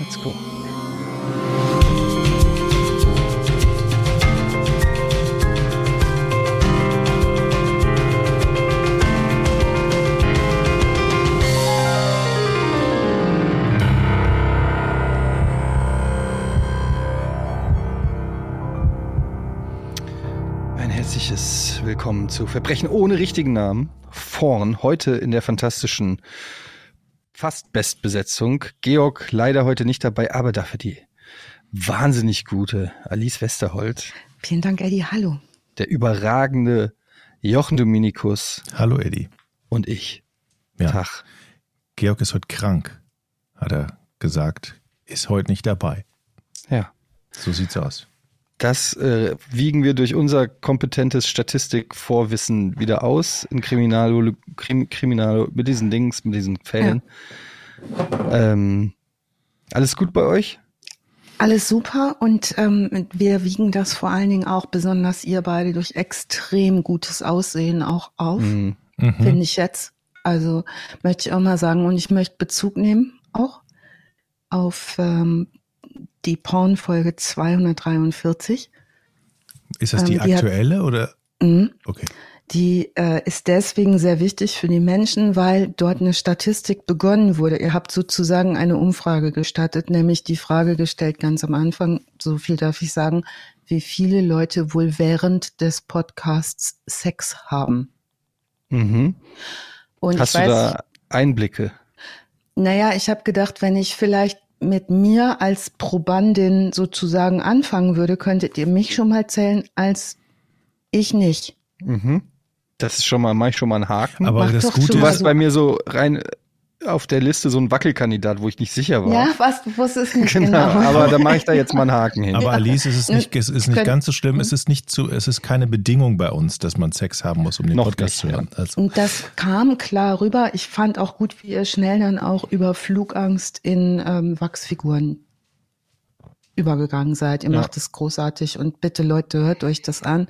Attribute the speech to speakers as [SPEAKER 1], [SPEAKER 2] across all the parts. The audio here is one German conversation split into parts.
[SPEAKER 1] Let's go. Ein herzliches Willkommen zu Verbrechen ohne richtigen Namen. Vorn, heute in der fantastischen fast Bestbesetzung. Georg leider heute nicht dabei, aber dafür die wahnsinnig gute Alice Westerholt.
[SPEAKER 2] Vielen Dank, Eddie. Hallo.
[SPEAKER 1] Der überragende Jochen Dominikus.
[SPEAKER 3] Hallo, Eddie.
[SPEAKER 1] Und ich.
[SPEAKER 3] Ja.
[SPEAKER 1] Tag.
[SPEAKER 3] Georg ist heute krank, hat er gesagt. Ist heute nicht dabei.
[SPEAKER 1] Ja.
[SPEAKER 3] So sieht's aus.
[SPEAKER 1] Das äh, wiegen wir durch unser kompetentes Statistikvorwissen wieder aus in Kriminal, Krim, Kriminal mit diesen Dings, mit diesen Fällen. Ja. Ähm, alles gut bei euch?
[SPEAKER 2] Alles super und ähm, wir wiegen das vor allen Dingen auch besonders ihr beide durch extrem gutes Aussehen auch auf, mhm. finde ich jetzt. Also möchte ich auch mal sagen und ich möchte Bezug nehmen auch auf ähm, die Porn-Folge 243.
[SPEAKER 3] Ist das die ähm, die aktuelle hat, oder?
[SPEAKER 2] Mh, okay. Die äh, ist deswegen sehr wichtig für die Menschen, weil dort eine Statistik begonnen wurde. Ihr habt sozusagen eine Umfrage gestattet, nämlich die Frage gestellt ganz am Anfang, so viel darf ich sagen, wie viele Leute wohl während des Podcasts Sex haben.
[SPEAKER 1] Mhm. Und Hast du weiß, da Einblicke?
[SPEAKER 2] Naja, ich habe gedacht, wenn ich vielleicht mit mir als Probandin sozusagen anfangen würde, könntet ihr mich schon mal zählen als ich nicht.
[SPEAKER 1] Mhm. Das ist schon mal, mach ich schon mal einen Haken.
[SPEAKER 3] Aber Mach das Gute
[SPEAKER 1] ist, was bei mir so rein auf der Liste so ein Wackelkandidat, wo ich nicht sicher war.
[SPEAKER 2] Ja, was, was ist nicht genau.
[SPEAKER 1] genau. Aber da mache ich da jetzt mal einen Haken hin.
[SPEAKER 3] Aber Alice, es ist nicht, es ist nicht ganz so schlimm. Es ist nicht zu, es ist keine Bedingung bei uns, dass man Sex haben muss, um den
[SPEAKER 1] Noch
[SPEAKER 3] Podcast
[SPEAKER 1] nicht,
[SPEAKER 3] zu hören.
[SPEAKER 2] Also. Und das kam klar rüber. Ich fand auch gut, wie ihr schnell dann auch über Flugangst in ähm, Wachsfiguren übergegangen seid. Ihr ja. macht es großartig und bitte Leute, hört euch das an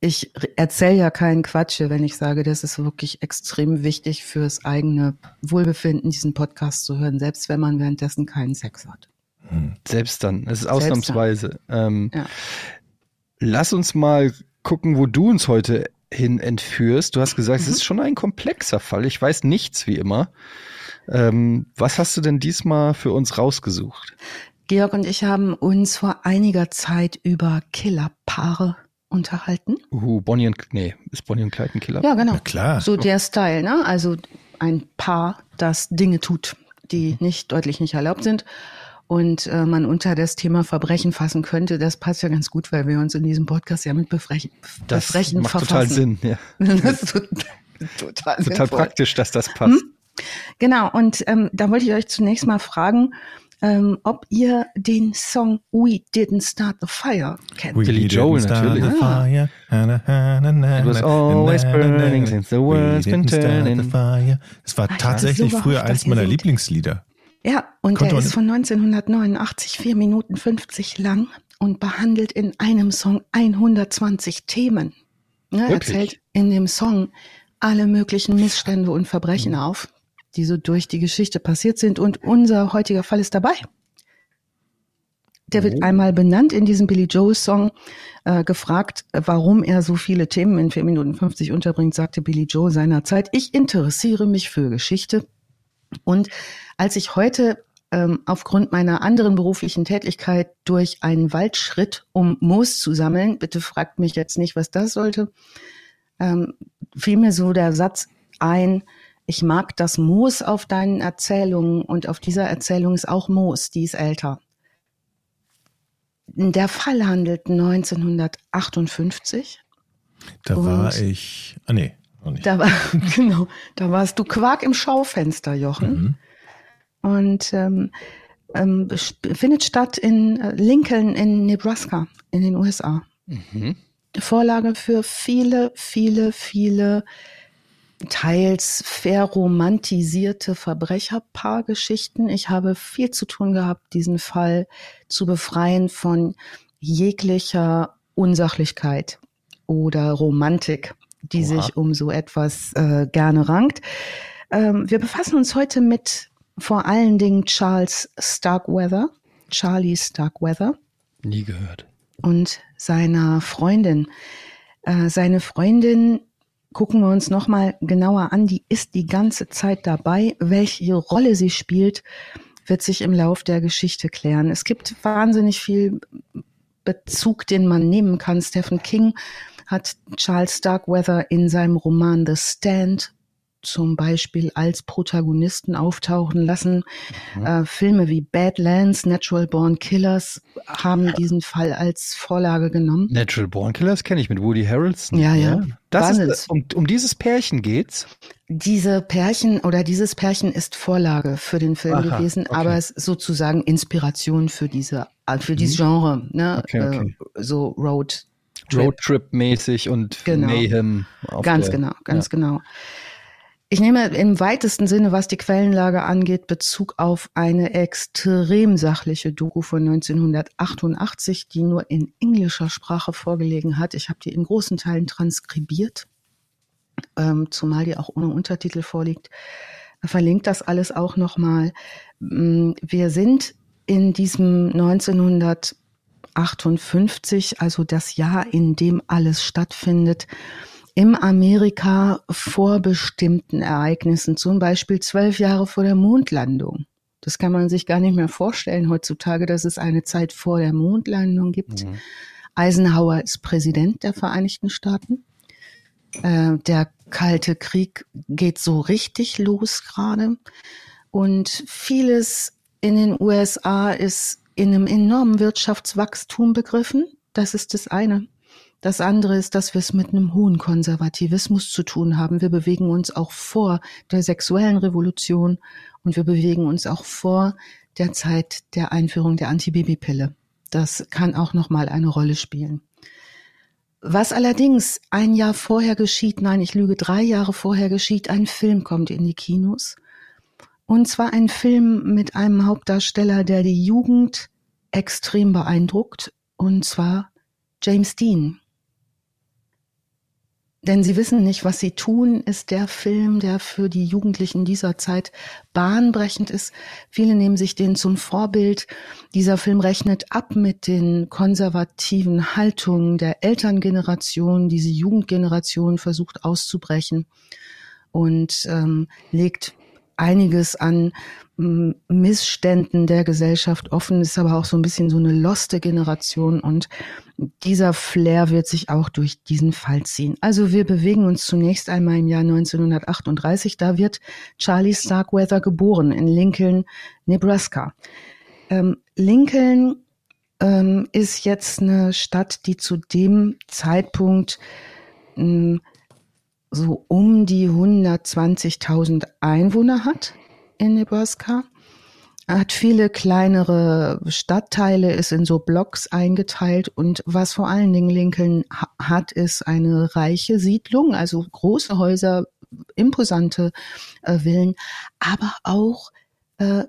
[SPEAKER 2] ich erzähle ja keinen Quatsch, wenn ich sage, das ist wirklich extrem wichtig fürs eigene Wohlbefinden, diesen Podcast zu hören, selbst wenn man währenddessen keinen Sex hat.
[SPEAKER 1] Hm. Selbst dann, es ist ausnahmsweise. Ähm, ja. Lass uns mal gucken, wo du uns heute hin entführst. Du hast gesagt, mhm. es ist schon ein komplexer Fall. Ich weiß nichts wie immer. Ähm, was hast du denn diesmal für uns rausgesucht?
[SPEAKER 2] Georg und ich haben uns vor einiger Zeit über Killerpaare unterhalten.
[SPEAKER 1] Uh, Bonnie und, nee, ist Bonnie und Clyde ein Killer?
[SPEAKER 2] Ja, genau. Ja,
[SPEAKER 3] klar.
[SPEAKER 2] So der Style, ne? Also ein Paar, das Dinge tut, die nicht deutlich nicht erlaubt sind und äh, man unter das Thema Verbrechen fassen könnte, das passt ja ganz gut, weil wir uns in diesem Podcast ja mit Befrechen,
[SPEAKER 1] das
[SPEAKER 2] Befrechen
[SPEAKER 1] macht
[SPEAKER 2] verfassen.
[SPEAKER 1] total Sinn, ja. das ist total, total praktisch, dass das passt. Hm?
[SPEAKER 2] Genau, und ähm, da wollte ich euch zunächst mal fragen, ähm, ob ihr den Song We Didn't Start the Fire kennt.
[SPEAKER 1] We Billy Joel natürlich. The fire. It was always burning since the world's been turning.
[SPEAKER 3] Es war tatsächlich so früher eins meiner Lieblingslieder.
[SPEAKER 2] Ja, und Konnte der ist von 1989, 4 Minuten 50 lang und behandelt in einem Song 120 Themen. Ja, er zählt in dem Song alle möglichen Missstände und Verbrechen mhm. auf, die so durch die Geschichte passiert sind. Und unser heutiger Fall ist dabei. Der wird oh. einmal benannt in diesem Billy Joel Song, äh, gefragt, warum er so viele Themen in 4 Minuten 50 unterbringt, sagte Billy Joel seinerzeit, ich interessiere mich für Geschichte. Und als ich heute ähm, aufgrund meiner anderen beruflichen Tätigkeit durch einen Wald schritt, um Moos zu sammeln, bitte fragt mich jetzt nicht, was das sollte, ähm, fiel mir so der Satz ein, ich mag das Moos auf deinen Erzählungen und auf dieser Erzählung ist auch Moos, die ist älter. Der Fall handelt 1958.
[SPEAKER 3] Da war ich, ah nee,
[SPEAKER 2] noch nicht. Da war, genau, da warst du Quark im Schaufenster, Jochen. Mhm. Und ähm, ähm, findet statt in äh, Lincoln in Nebraska in den USA. Mhm. Vorlage für viele, viele, viele teils verromantisierte Verbrecherpaargeschichten. Ich habe viel zu tun gehabt, diesen Fall zu befreien von jeglicher Unsachlichkeit oder Romantik, die Oha. sich um so etwas äh, gerne rankt. Ähm, wir befassen uns heute mit vor allen Dingen Charles Starkweather, Charlie Starkweather.
[SPEAKER 1] Nie gehört.
[SPEAKER 2] Und seiner Freundin. Äh, seine Freundin gucken wir uns nochmal genauer an. Die ist die ganze Zeit dabei. Welche Rolle sie spielt, wird sich im Lauf der Geschichte klären. Es gibt wahnsinnig viel Bezug, den man nehmen kann. Stephen King hat Charles Starkweather in seinem Roman The Stand zum Beispiel als Protagonisten auftauchen lassen. Mhm. Äh, Filme wie Badlands, Natural Born Killers haben diesen Fall als Vorlage genommen.
[SPEAKER 1] Natural Born Killers kenne ich mit Woody Harrelson.
[SPEAKER 2] Ja, ja. ja.
[SPEAKER 1] Das ist, um, um dieses Pärchen geht's.
[SPEAKER 2] Diese Pärchen oder dieses Pärchen ist Vorlage für den Film Aha, gewesen, okay. aber es ist sozusagen Inspiration für diese für dieses mhm. Genre, ne? Okay, okay. Äh, so Road
[SPEAKER 1] Roadtrip-mäßig und
[SPEAKER 2] genau.
[SPEAKER 1] Mayhem.
[SPEAKER 2] Ganz der, genau, ganz ja. genau. Ich nehme im weitesten Sinne, was die Quellenlage angeht, Bezug auf eine extrem sachliche Doku von 1988, die nur in englischer Sprache vorgelegen hat. Ich habe die in großen Teilen transkribiert, ähm, zumal die auch ohne Untertitel vorliegt. Verlinkt das alles auch nochmal. Mm, wir sind in diesem 1958, also das Jahr, in dem alles stattfindet, im Amerika vor bestimmten Ereignissen, zum Beispiel zwölf Jahre vor der Mondlandung. Das kann man sich gar nicht mehr vorstellen heutzutage, dass es eine Zeit vor der Mondlandung gibt. Mhm. Eisenhower ist Präsident der Vereinigten Staaten. Äh, der Kalte Krieg geht so richtig los gerade. Und vieles in den USA ist in einem enormen Wirtschaftswachstum begriffen. Das ist das eine. Das andere ist, dass wir es mit einem hohen Konservativismus zu tun haben. Wir bewegen uns auch vor der sexuellen Revolution und wir bewegen uns auch vor der Zeit der Einführung der Antibabypille. Das kann auch noch mal eine Rolle spielen. Was allerdings ein Jahr vorher geschieht, nein, ich lüge, drei Jahre vorher geschieht, ein Film kommt in die Kinos. Und zwar ein Film mit einem Hauptdarsteller, der die Jugend extrem beeindruckt, und zwar James Dean. Denn sie wissen nicht, was sie tun, ist der Film, der für die Jugendlichen dieser Zeit bahnbrechend ist. Viele nehmen sich den zum Vorbild. Dieser Film rechnet ab mit den konservativen Haltungen der Elterngeneration. Diese Jugendgeneration versucht auszubrechen und ähm, legt einiges an Missständen der Gesellschaft offen, ist aber auch so ein bisschen so eine loste Generation und dieser Flair wird sich auch durch diesen Fall ziehen. Also wir bewegen uns zunächst einmal im Jahr 1938. Da wird Charlie Starkweather geboren in Lincoln, Nebraska. Ähm, Lincoln ähm, ist jetzt eine Stadt, die zu dem Zeitpunkt ähm, so um die 120.000 Einwohner hat in Nebraska. Er hat viele kleinere Stadtteile, ist in so Blocks eingeteilt und was vor allen Dingen Lincoln hat, ist eine reiche Siedlung, also große Häuser, imposante äh, Villen, aber auch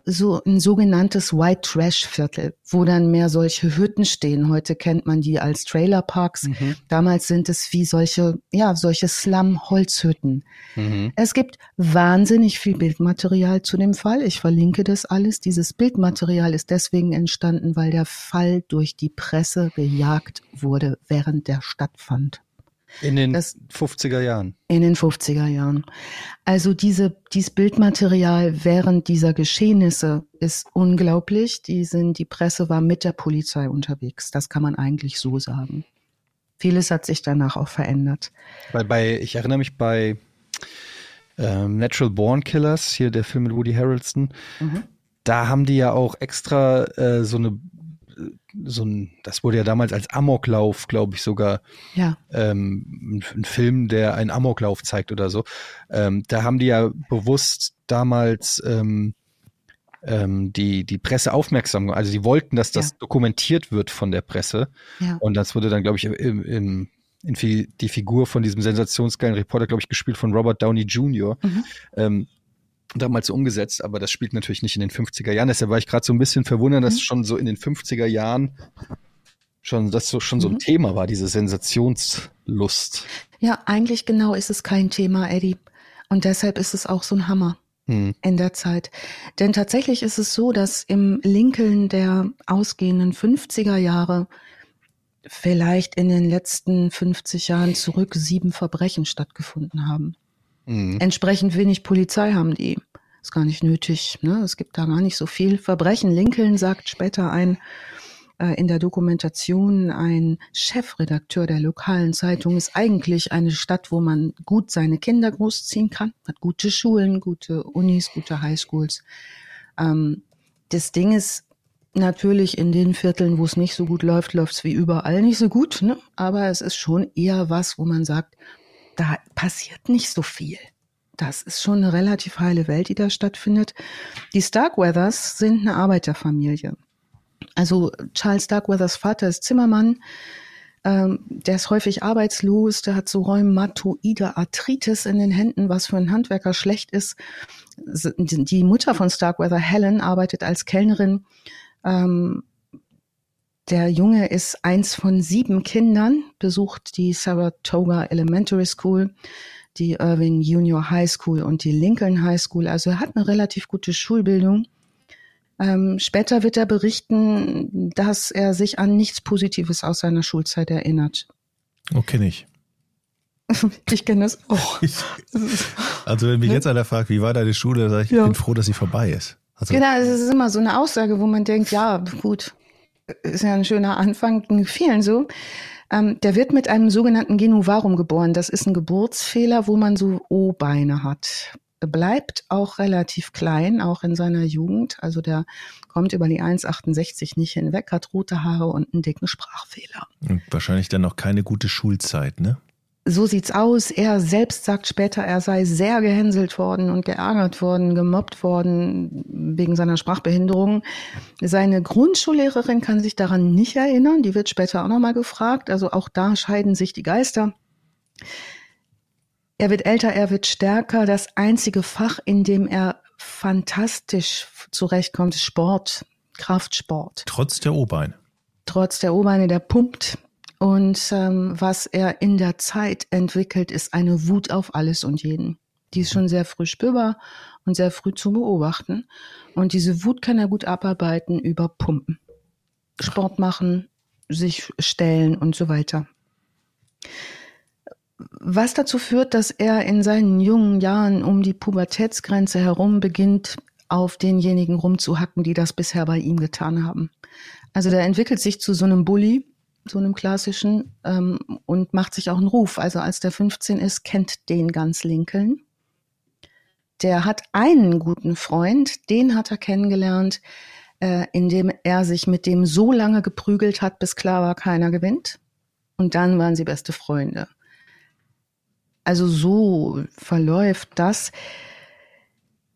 [SPEAKER 2] so ein sogenanntes White Trash Viertel, wo dann mehr solche Hütten stehen. Heute kennt man die als Trailer Parks. Mhm. Damals sind es wie solche, ja, solche Slum Holzhütten. Mhm. Es gibt wahnsinnig viel Bildmaterial zu dem Fall. Ich verlinke das alles. Dieses Bildmaterial ist deswegen entstanden, weil der Fall durch die Presse gejagt wurde, während der stattfand.
[SPEAKER 1] In den das, 50er Jahren.
[SPEAKER 2] In den 50er Jahren. Also diese, dieses Bildmaterial während dieser Geschehnisse ist unglaublich. Die, sind, die Presse war mit der Polizei unterwegs. Das kann man eigentlich so sagen. Vieles hat sich danach auch verändert.
[SPEAKER 1] Bei, bei ich erinnere mich bei ähm, Natural Born Killers, hier der Film mit Woody Harrelson, mhm. da haben die ja auch extra äh, so eine so ein, das wurde ja damals als Amoklauf, glaube ich, sogar
[SPEAKER 2] ja.
[SPEAKER 1] ähm, ein Film, der einen Amoklauf zeigt oder so. Ähm, da haben die ja bewusst damals ähm, ähm, die, die Presse aufmerksam, also sie wollten, dass das ja. dokumentiert wird von der Presse. Ja. Und das wurde dann, glaube ich, im, im in die Figur von diesem sensationsgeilen Reporter, glaube ich, gespielt von Robert Downey Jr. Mhm. Ähm, damals umgesetzt, aber das spielt natürlich nicht in den 50er Jahren. Deshalb war ich gerade so ein bisschen verwundert, dass mhm. schon so in den 50er Jahren schon das so schon so ein mhm. Thema war, diese Sensationslust.
[SPEAKER 2] Ja, eigentlich genau ist es kein Thema, Eddie. Und deshalb ist es auch so ein Hammer. hm. in der Zeit. Denn tatsächlich ist es so, dass im Lincoln der ausgehenden 50er Jahre vielleicht in den letzten 50 Jahren zurück sieben Verbrechen stattgefunden haben. Mhm. Entsprechend wenig Polizei haben die. Ist gar nicht nötig. Ne? Es gibt da gar nicht so viel Verbrechen. Lincoln sagt später ein äh, in der Dokumentation, ein Chefredakteur der lokalen Zeitung ist eigentlich eine Stadt, wo man gut seine Kinder großziehen kann, hat gute Schulen, gute Unis, gute Highschools. Ähm, das Ding ist, Natürlich in den Vierteln, wo es nicht so gut läuft, läuft es wie überall nicht so gut. Ne? Aber es ist schon eher was, wo man sagt, da passiert nicht so viel. Das ist schon eine relativ heile Welt, die da stattfindet. Die Starkweathers sind eine Arbeiterfamilie. Also Charles Starkweathers Vater ist Zimmermann. Ähm, der ist häufig arbeitslos, der hat so rheumatoide Arthritis in den Händen, was für einen Handwerker schlecht ist. Die Mutter von Starkweather, Helen, arbeitet als Kellnerin ähm, der Junge ist eins von sieben Kindern, besucht die Saratoga Elementary School, die Irving Junior High School und die Lincoln High School. Also er hat eine relativ gute Schulbildung. Ähm, später wird er berichten, dass er sich an nichts Positives aus seiner Schulzeit erinnert.
[SPEAKER 3] Oh, kenne ich.
[SPEAKER 2] ich kenne das auch.
[SPEAKER 3] also wenn mich ne? jetzt einer fragt, wie war deine Schule, sage ich, ja. ich bin froh, dass sie vorbei ist.
[SPEAKER 2] Also genau, es ist immer so eine Aussage, wo man denkt, ja, gut, ist ja ein schöner Anfang, vielen so. Ähm, der wird mit einem sogenannten Genuvarum geboren. Das ist ein Geburtsfehler, wo man so O-Beine hat. Bleibt auch relativ klein, auch in seiner Jugend. Also der kommt über die 1,68 nicht hinweg, hat rote Haare und einen dicken Sprachfehler.
[SPEAKER 3] Und wahrscheinlich dann noch keine gute Schulzeit, ne?
[SPEAKER 2] So sieht's aus. Er selbst sagt später, er sei sehr gehänselt worden und geärgert worden, gemobbt worden wegen seiner Sprachbehinderung. Seine Grundschullehrerin kann sich daran nicht erinnern. Die wird später auch nochmal gefragt. Also auch da scheiden sich die Geister. Er wird älter, er wird stärker. Das einzige Fach, in dem er fantastisch zurechtkommt, ist Sport, Kraftsport.
[SPEAKER 3] Trotz der O-Beine.
[SPEAKER 2] Trotz der O-Beine, der pumpt und ähm, was er in der Zeit entwickelt, ist eine Wut auf alles und jeden. Die ist schon sehr früh spürbar und sehr früh zu beobachten. Und diese Wut kann er gut abarbeiten über Pumpen. Sport machen, sich stellen und so weiter. Was dazu führt, dass er in seinen jungen Jahren um die Pubertätsgrenze herum beginnt, auf denjenigen rumzuhacken, die das bisher bei ihm getan haben. Also der entwickelt sich zu so einem Bully, so einem klassischen, ähm, und macht sich auch einen Ruf. Also als der 15 ist, kennt den ganz Lincoln. Der hat einen guten Freund, den hat er kennengelernt, äh, indem er sich mit dem so lange geprügelt hat, bis klar war, keiner gewinnt. Und dann waren sie beste Freunde. Also so verläuft das.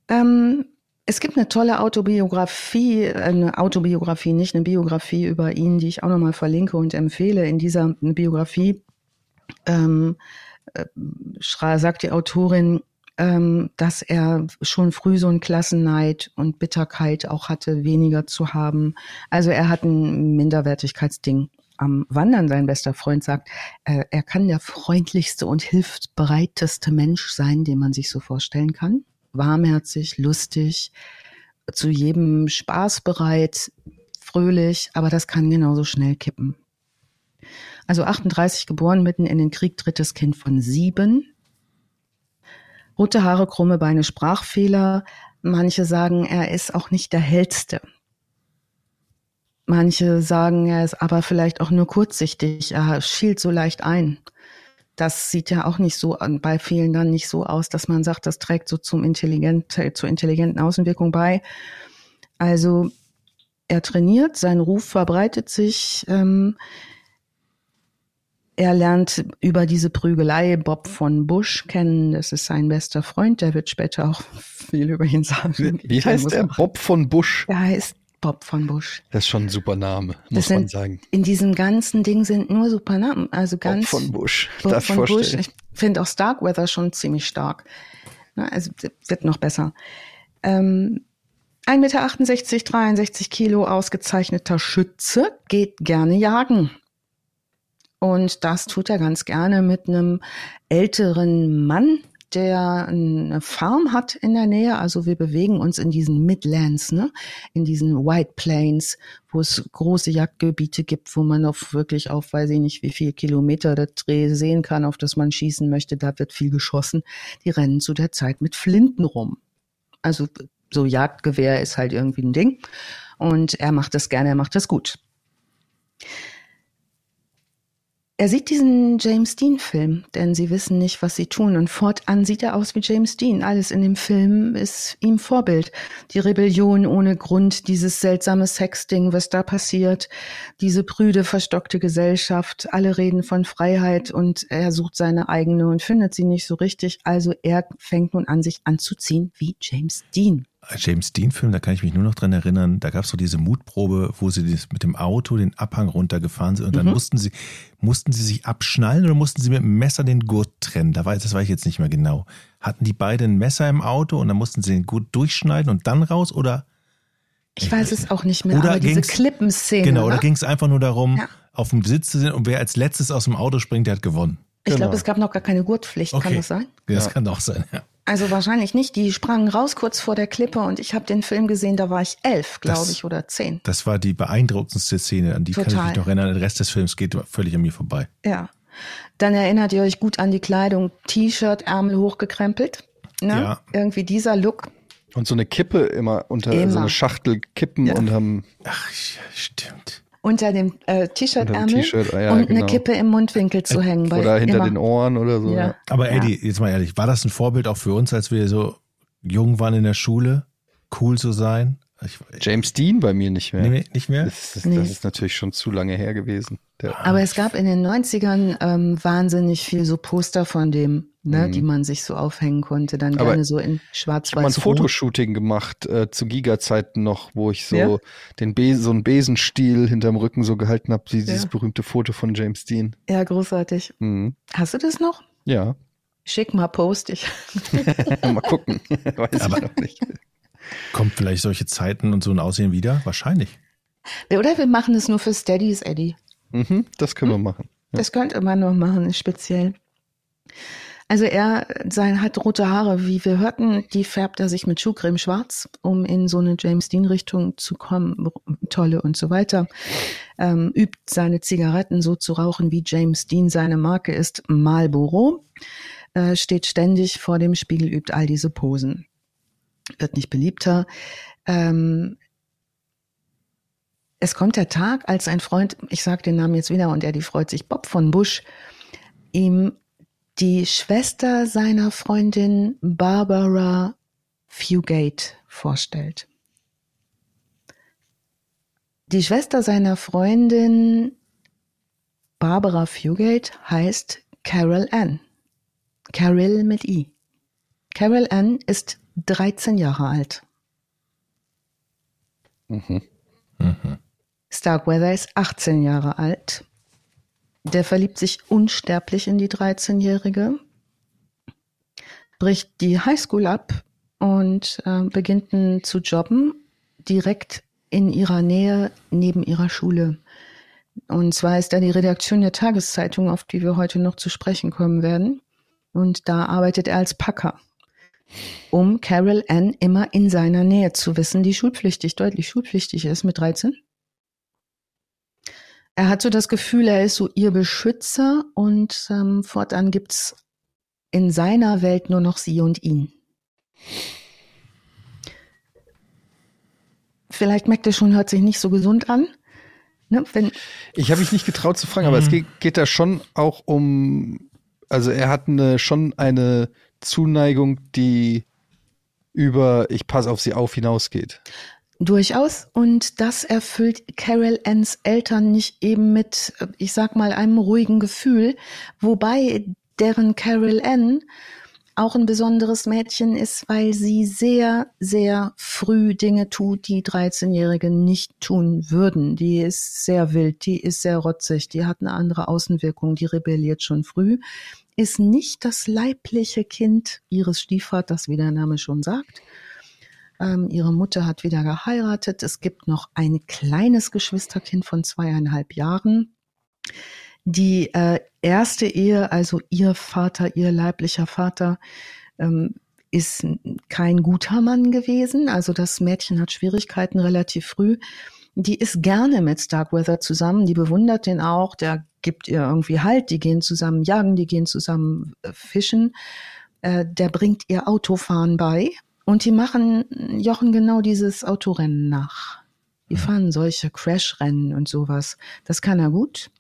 [SPEAKER 2] Ähm, es gibt eine tolle Autobiografie, eine Autobiografie, nicht eine Biografie über ihn, die ich auch nochmal verlinke und empfehle. In dieser Biografie ähm, äh, sagt die Autorin, ähm, dass er schon früh so einen Klassenneid und Bitterkeit auch hatte, weniger zu haben. Also er hat ein Minderwertigkeitsding am Wandern. Sein bester Freund sagt, äh, er kann der freundlichste und hilfsbereiteste Mensch sein, den man sich so vorstellen kann warmherzig, lustig, zu jedem Spaß bereit, fröhlich, aber das kann genauso schnell kippen. Also 38 geboren, mitten in den Krieg, drittes Kind von sieben. Rote Haare, krumme Beine, Sprachfehler. Manche sagen, er ist auch nicht der hellste. Manche sagen, er ist aber vielleicht auch nur kurzsichtig. Er schielt so leicht ein das sieht ja auch nicht so bei vielen dann nicht so aus, dass man sagt, das trägt so zum intelligent, zur intelligenten Außenwirkung bei. Also er trainiert, sein Ruf verbreitet sich. Ähm, er lernt über diese Prügelei Bob von Bush kennen. Das ist sein bester Freund. Der wird später auch viel über ihn sagen.
[SPEAKER 1] Wie, wie heißt der? Bob von Bush?
[SPEAKER 2] Der heißt Bob von Busch.
[SPEAKER 1] Das ist schon ein super Name, muss
[SPEAKER 2] sind,
[SPEAKER 1] man sagen.
[SPEAKER 2] In diesem ganzen Ding sind nur super Namen. Also ganz.
[SPEAKER 1] Bob von Busch.
[SPEAKER 2] Bob Darf von Busch. Ich finde auch Starkweather schon ziemlich stark. Also wird noch besser. Ähm, 1,68 Meter, 63 Kilo, ausgezeichneter Schütze, geht gerne jagen. Und das tut er ganz gerne mit einem älteren Mann, der eine Farm hat in der Nähe. Also wir bewegen uns in diesen Midlands, ne? in diesen White Plains, wo es große Jagdgebiete gibt, wo man auf wirklich auf, weiß ich nicht, wie viel Kilometer der Dreh sehen kann, auf das man schießen möchte. Da wird viel geschossen. Die rennen zu der Zeit mit Flinten rum. Also so Jagdgewehr ist halt irgendwie ein Ding. Und er macht das gerne, er macht das gut. Er sieht diesen James Dean-Film, denn sie wissen nicht, was sie tun. Und fortan sieht er aus wie James Dean. Alles in dem Film ist ihm Vorbild. Die Rebellion ohne Grund, dieses seltsame Sexding, was da passiert, diese prüde, verstockte Gesellschaft. Alle reden von Freiheit und er sucht seine eigene und findet sie nicht so richtig. Also er fängt nun an, sich anzuziehen wie James Dean.
[SPEAKER 3] James Dean-Film, da kann ich mich nur noch dran erinnern, da gab es so diese Mutprobe, wo sie mit dem Auto den Abhang runtergefahren sind und dann mhm. mussten sie, mussten sie sich abschnallen oder mussten sie mit dem Messer den Gurt trennen? Da weiß, das weiß ich jetzt nicht mehr genau. Hatten die beiden ein Messer im Auto und dann mussten sie den Gurt durchschneiden und dann raus oder?
[SPEAKER 2] Ich, ich weiß es auch nicht mehr, oder aber diese Klippenszene.
[SPEAKER 3] Genau, ne? da ging es einfach nur darum, ja. auf dem Sitz zu sein und wer als letztes aus dem Auto springt, der hat gewonnen.
[SPEAKER 2] Ich genau. glaube, es gab noch gar keine Gurtpflicht, okay. kann das sein?
[SPEAKER 3] Das ja. kann auch sein, ja.
[SPEAKER 2] Also wahrscheinlich nicht. Die sprangen raus kurz vor der Klippe und ich habe den Film gesehen, da war ich elf, glaube ich, oder zehn.
[SPEAKER 3] Das war die beeindruckendste Szene, an die Total. kann ich mich noch erinnern. Der Rest des Films geht völlig an mir vorbei.
[SPEAKER 2] Ja. Dann erinnert ihr euch gut an die Kleidung, T-Shirt, Ärmel hochgekrempelt. Ne? Ja. Irgendwie dieser Look.
[SPEAKER 1] Und so eine Kippe immer unter immer. so eine Schachtel Kippen ja. unterm.
[SPEAKER 3] Ach, stimmt
[SPEAKER 2] unter dem äh, T-Shirt-Ärmel ah, ja, und genau. eine Kippe im Mundwinkel zu hängen.
[SPEAKER 1] Oder hinter immer. den Ohren oder so. Ja.
[SPEAKER 3] Aber Eddie, jetzt mal ehrlich, war das ein Vorbild auch für uns, als wir so jung waren in der Schule, cool zu sein?
[SPEAKER 1] Ich, James Dean bei mir nicht mehr.
[SPEAKER 3] Nee, nicht mehr?
[SPEAKER 1] Das ist, nee. das ist natürlich schon zu lange her gewesen.
[SPEAKER 2] Der, Aber es gab in den 90ern ähm, wahnsinnig viel so Poster von dem, ne, mhm. die man sich so aufhängen konnte. Dann Aber gerne so in schwarz-weiß. Ich habe
[SPEAKER 1] mal ein Fotoshooting gemacht äh, zu Giga-Zeiten noch, wo ich so ja? den Be so einen Besenstiel hinterm Rücken so gehalten habe, dieses ja. berühmte Foto von James Dean.
[SPEAKER 2] Ja, großartig. Mhm. Hast du das noch?
[SPEAKER 1] Ja.
[SPEAKER 2] Schick mal, post ich.
[SPEAKER 1] mal gucken. Weiß Aber ich noch nicht.
[SPEAKER 3] Kommt vielleicht solche Zeiten und so ein Aussehen wieder? Wahrscheinlich.
[SPEAKER 2] Oder wir machen es nur für Steadies, Eddie.
[SPEAKER 1] Mhm, das können wir hm? machen.
[SPEAKER 2] Ja. Das könnte man noch machen, speziell. Also er sein, hat rote Haare, wie wir hörten, die färbt er sich mit Schuhcreme schwarz, um in so eine James Dean Richtung zu kommen, tolle und so weiter. Ähm, übt seine Zigaretten so zu rauchen, wie James Dean seine Marke ist, Marlboro. Äh, steht ständig vor dem Spiegel, übt all diese Posen wird nicht beliebter. Ähm, es kommt der Tag, als ein Freund, ich sage den Namen jetzt wieder und er die freut sich, Bob von Busch, ihm die Schwester seiner Freundin Barbara Fugate vorstellt. Die Schwester seiner Freundin Barbara Fugate heißt Carol Ann. Carol mit I. Carol Ann ist 13 Jahre alt. Mhm. Mhm. Starkweather ist 18 Jahre alt. Der verliebt sich unsterblich in die 13-Jährige, bricht die Highschool ab und äh, beginnt zu jobben, direkt in ihrer Nähe neben ihrer Schule. Und zwar ist da die Redaktion der Tageszeitung, auf die wir heute noch zu sprechen kommen werden. Und da arbeitet er als Packer um Carol Ann immer in seiner Nähe zu wissen, die schulpflichtig, deutlich schulpflichtig ist mit 13. Er hat so das Gefühl, er ist so ihr Beschützer und ähm, fortan gibt's in seiner Welt nur noch sie und ihn. Vielleicht merkt er schon, hört sich nicht so gesund an. Ne, wenn
[SPEAKER 1] ich habe mich nicht getraut zu fragen, aber mhm. es geht, geht da schon auch um, also er hat eine, schon eine Zuneigung, die über ich passe auf sie auf hinausgeht.
[SPEAKER 2] Durchaus. Und das erfüllt Carol Anns Eltern nicht eben mit, ich sag mal, einem ruhigen Gefühl, wobei deren Carol Ann auch ein besonderes Mädchen ist, weil sie sehr, sehr früh Dinge tut, die 13-Jährige nicht tun würden. Die ist sehr wild, die ist sehr rotzig, die hat eine andere Außenwirkung, die rebelliert schon früh ist nicht das leibliche Kind ihres Stiefvaters, wie der Name schon sagt. Ähm, ihre Mutter hat wieder geheiratet. Es gibt noch ein kleines Geschwisterkind von zweieinhalb Jahren. Die äh, erste Ehe, also ihr Vater, ihr leiblicher Vater, ähm, ist kein guter Mann gewesen. Also das Mädchen hat Schwierigkeiten relativ früh. Die ist gerne mit Starkweather zusammen, die bewundert den auch, der gibt ihr irgendwie Halt, die gehen zusammen jagen, die gehen zusammen äh, fischen. Äh, der bringt ihr Autofahren bei und die machen Jochen genau dieses Autorennen nach. Die fahren solche Crash-Rennen und sowas. Das kann er gut.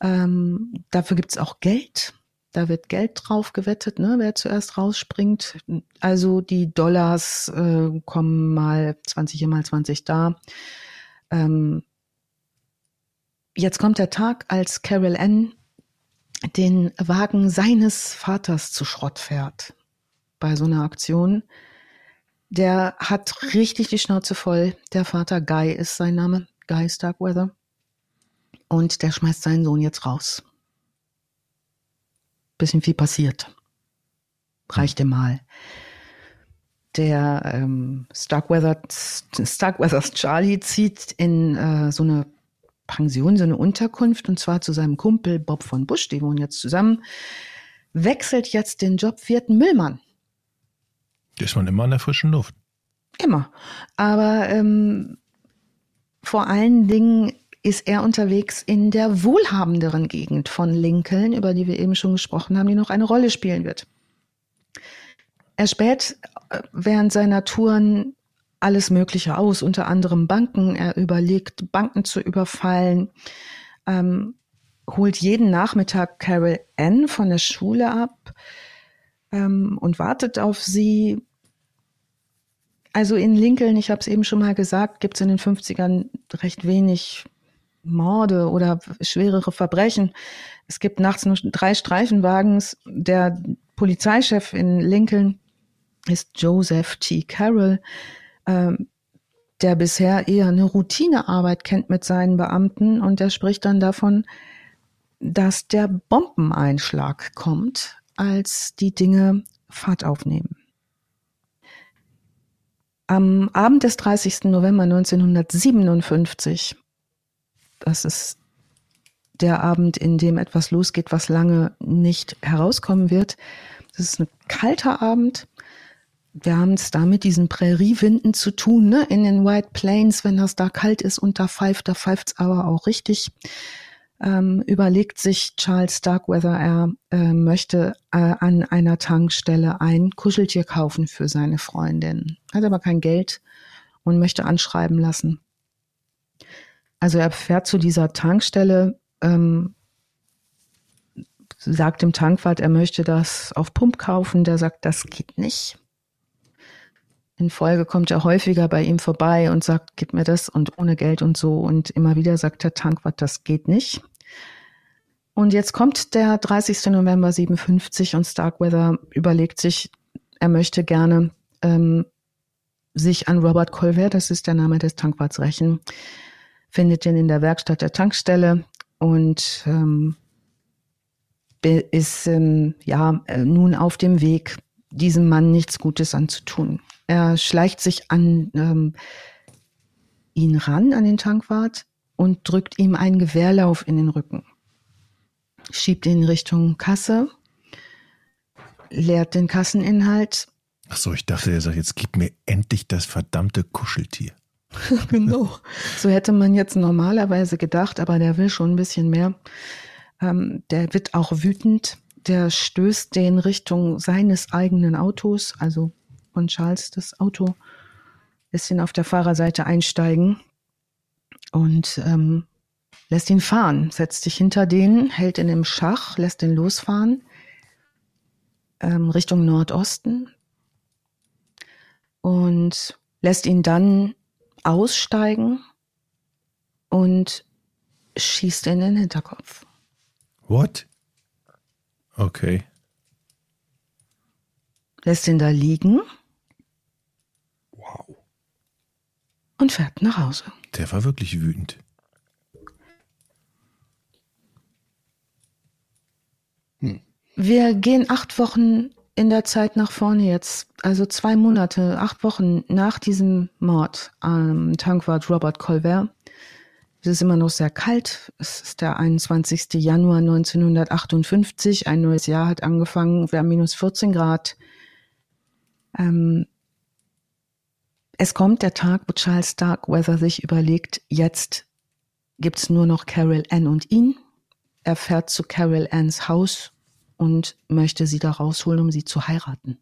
[SPEAKER 2] Ähm, dafür gibt's auch Geld. Da wird Geld drauf gewettet, ne, wer zuerst rausspringt. Also die Dollars äh, kommen mal 20 hier mal 20 da. Ähm, jetzt kommt der Tag, als Carol Ann den Wagen seines Vaters zu Schrott fährt bei so einer Aktion. Der hat richtig die Schnauze voll. Der Vater Guy ist sein Name, Guy Starkweather. Und der schmeißt seinen Sohn jetzt raus bisschen viel passiert. Reichte mal. Der ähm, Starkweather, Starkweathers Charlie zieht in äh, so eine Pension, so eine Unterkunft, und zwar zu seinem Kumpel Bob von Busch, die wohnen jetzt zusammen, wechselt jetzt den Job, wird Müllmann.
[SPEAKER 3] Ist man immer an der frischen Luft?
[SPEAKER 2] Immer. Aber ähm, vor allen Dingen ist er unterwegs in der wohlhabenderen Gegend von Lincoln, über die wir eben schon gesprochen haben, die noch eine Rolle spielen wird. Er späht äh, während seiner Touren alles Mögliche aus, unter anderem Banken. Er überlegt, Banken zu überfallen, ähm, holt jeden Nachmittag Carol Ann von der Schule ab ähm, und wartet auf sie. Also in Lincoln, ich habe es eben schon mal gesagt, gibt es in den 50ern recht wenig Morde oder schwerere Verbrechen. Es gibt nachts nur drei Streifenwagens. Der Polizeichef in Lincoln ist Joseph T. Carroll, ähm, der bisher eher eine Routinearbeit kennt mit seinen Beamten und der spricht dann davon, dass der Bombeneinschlag kommt, als die Dinge Fahrt aufnehmen. Am Abend des 30. November 1957 das ist der Abend, in dem etwas losgeht, was lange nicht herauskommen wird. Das ist ein kalter Abend. Wir haben es da mit diesen Präriewinden zu tun, ne? In den White Plains, wenn das da kalt ist und da pfeift, da pfeift es aber auch richtig. Ähm, überlegt sich Charles Starkweather, er äh, möchte äh, an einer Tankstelle ein Kuscheltier kaufen für seine Freundin. Hat aber kein Geld und möchte anschreiben lassen. Also er fährt zu dieser Tankstelle, ähm, sagt dem Tankwart, er möchte das auf Pump kaufen. Der sagt, das geht nicht. In Folge kommt er häufiger bei ihm vorbei und sagt, gib mir das und ohne Geld und so. Und immer wieder sagt der Tankwart, das geht nicht. Und jetzt kommt der 30. November 57 und Starkweather überlegt sich, er möchte gerne ähm, sich an Robert Colvert, das ist der Name des Tankwarts, rächen findet ihn in der Werkstatt der Tankstelle und ähm, ist ähm, ja äh, nun auf dem Weg, diesem Mann nichts Gutes anzutun. Er schleicht sich an ähm, ihn ran, an den Tankwart, und drückt ihm einen Gewehrlauf in den Rücken. Schiebt ihn in Richtung Kasse, leert den Kasseninhalt.
[SPEAKER 3] Ach so, ich dachte, er sagt, jetzt gib mir endlich das verdammte Kuscheltier.
[SPEAKER 2] genau. So hätte man jetzt normalerweise gedacht, aber der will schon ein bisschen mehr. Ähm, der wird auch wütend. Der stößt den Richtung seines eigenen Autos, also von Charles das Auto, lässt ihn auf der Fahrerseite einsteigen und ähm, lässt ihn fahren, setzt sich hinter den, hält ihn im Schach, lässt ihn losfahren ähm, Richtung Nordosten und lässt ihn dann aussteigen und schießt in den Hinterkopf.
[SPEAKER 3] What? Okay.
[SPEAKER 2] Lässt ihn da liegen.
[SPEAKER 3] Wow.
[SPEAKER 2] Und fährt nach Hause.
[SPEAKER 3] Der war wirklich wütend.
[SPEAKER 2] Wir gehen acht Wochen in der Zeit nach vorne jetzt, also zwei Monate, acht Wochen nach diesem Mord am Tankwart Robert Colbert, Es ist immer noch sehr kalt. Es ist der 21. Januar 1958. Ein neues Jahr hat angefangen. Wir haben minus 14 Grad. Ähm, es kommt der Tag, wo Charles Starkweather sich überlegt, jetzt gibt's nur noch Carol Ann und ihn. Er fährt zu Carol Anns Haus und möchte sie da rausholen, um sie zu heiraten.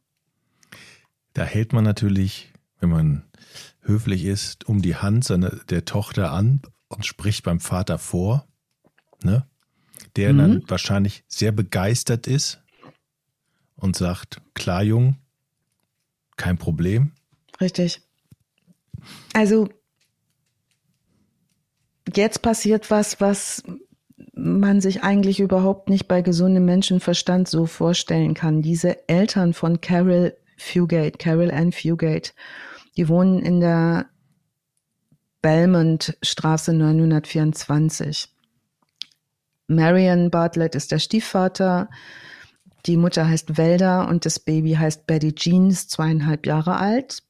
[SPEAKER 3] Da hält man natürlich, wenn man höflich ist, um die Hand seiner, der Tochter an und spricht beim Vater vor, ne? der mhm. dann wahrscheinlich sehr begeistert ist und sagt, klar, Jung, kein Problem.
[SPEAKER 2] Richtig. Also jetzt passiert was, was man sich eigentlich überhaupt nicht bei gesundem Menschenverstand so vorstellen kann. Diese Eltern von Carol Fugate, Carol Ann Fugate, die wohnen in der Belmont Straße 924. Marion Bartlett ist der Stiefvater. Die Mutter heißt Welda und das Baby heißt Betty Jeans, zweieinhalb Jahre alt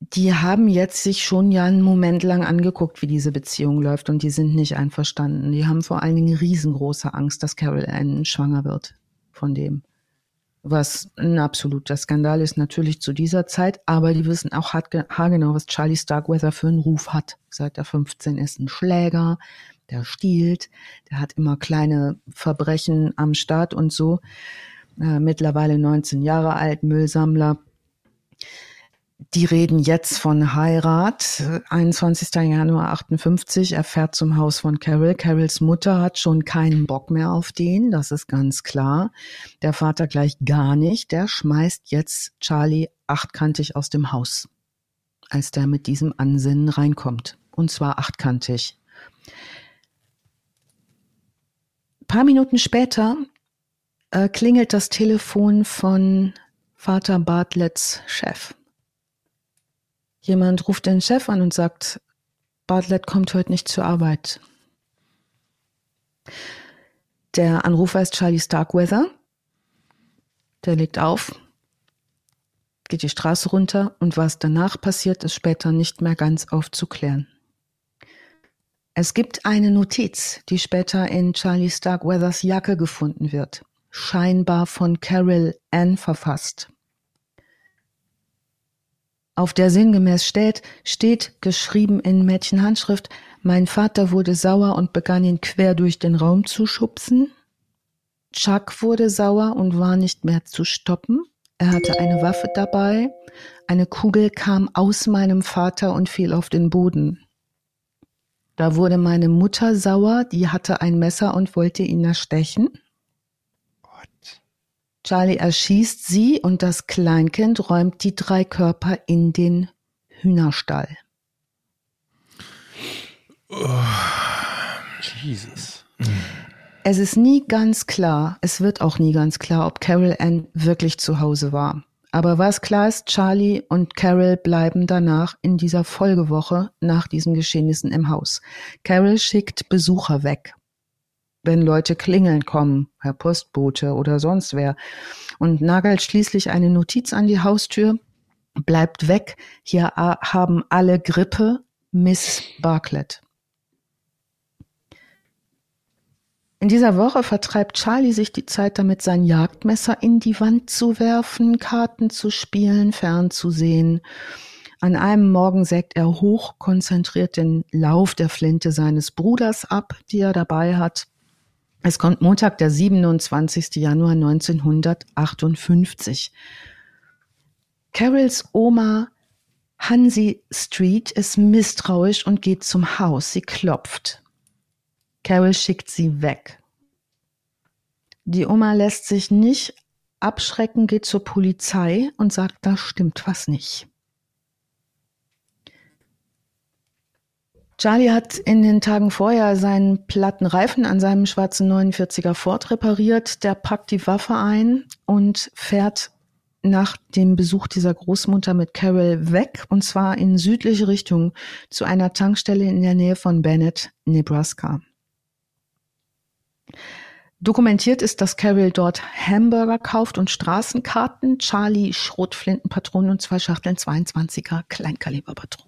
[SPEAKER 2] die haben jetzt sich schon ja einen Moment lang angeguckt, wie diese Beziehung läuft und die sind nicht einverstanden. Die haben vor allen Dingen riesengroße Angst, dass Carol Ann schwanger wird von dem. Was ein absoluter Skandal ist natürlich zu dieser Zeit, aber die wissen auch haargenau, was Charlie Starkweather für einen Ruf hat. Seit er 15 ist ein Schläger, der stiehlt, der hat immer kleine Verbrechen am Start und so. Äh, mittlerweile 19 Jahre alt, Müllsammler die reden jetzt von Heirat. 21. Januar 58. Er fährt zum Haus von Carol. Carols Mutter hat schon keinen Bock mehr auf den. Das ist ganz klar. Der Vater gleich gar nicht. Der schmeißt jetzt Charlie achtkantig aus dem Haus, als der mit diesem Ansinnen reinkommt. Und zwar achtkantig. Ein paar Minuten später äh, klingelt das Telefon von Vater Bartletts Chef. Jemand ruft den Chef an und sagt, Bartlett kommt heute nicht zur Arbeit. Der Anrufer ist Charlie Starkweather. Der legt auf, geht die Straße runter und was danach passiert, ist später nicht mehr ganz aufzuklären. Es gibt eine Notiz, die später in Charlie Starkweathers Jacke gefunden wird, scheinbar von Carol Ann verfasst auf der sinngemäß steht, steht geschrieben in Mädchenhandschrift, mein Vater wurde sauer und begann ihn quer durch den Raum zu schubsen. Chuck wurde sauer und war nicht mehr zu stoppen. Er hatte eine Waffe dabei. Eine Kugel kam aus meinem Vater und fiel auf den Boden. Da wurde meine Mutter sauer, die hatte ein Messer und wollte ihn erstechen. Charlie erschießt sie und das Kleinkind räumt die drei Körper in den Hühnerstall.
[SPEAKER 1] Oh, Jesus.
[SPEAKER 2] Es ist nie ganz klar, es wird auch nie ganz klar, ob Carol Ann wirklich zu Hause war. Aber was klar ist, Charlie und Carol bleiben danach in dieser Folgewoche nach diesen Geschehnissen im Haus. Carol schickt Besucher weg wenn Leute klingeln kommen, Herr Postbote oder sonst wer, und nagelt schließlich eine Notiz an die Haustür, bleibt weg, hier haben alle Grippe, Miss Bartlett. In dieser Woche vertreibt Charlie sich die Zeit damit, sein Jagdmesser in die Wand zu werfen, Karten zu spielen, fernzusehen. An einem Morgen sägt er hoch konzentriert den Lauf der Flinte seines Bruders ab, die er dabei hat. Es kommt Montag, der 27. Januar 1958. Carols Oma Hansi Street ist misstrauisch und geht zum Haus. Sie klopft. Carol schickt sie weg. Die Oma lässt sich nicht abschrecken, geht zur Polizei und sagt, da stimmt was nicht. Charlie hat in den Tagen vorher seinen platten Reifen an seinem schwarzen 49er Ford repariert. Der packt die Waffe ein und fährt nach dem Besuch dieser Großmutter mit Carol weg, und zwar in südliche Richtung zu einer Tankstelle in der Nähe von Bennett, Nebraska. Dokumentiert ist, dass Carol dort Hamburger kauft und Straßenkarten, Charlie Schrotflintenpatronen und zwei Schachteln 22er Kleinkaliberpatronen.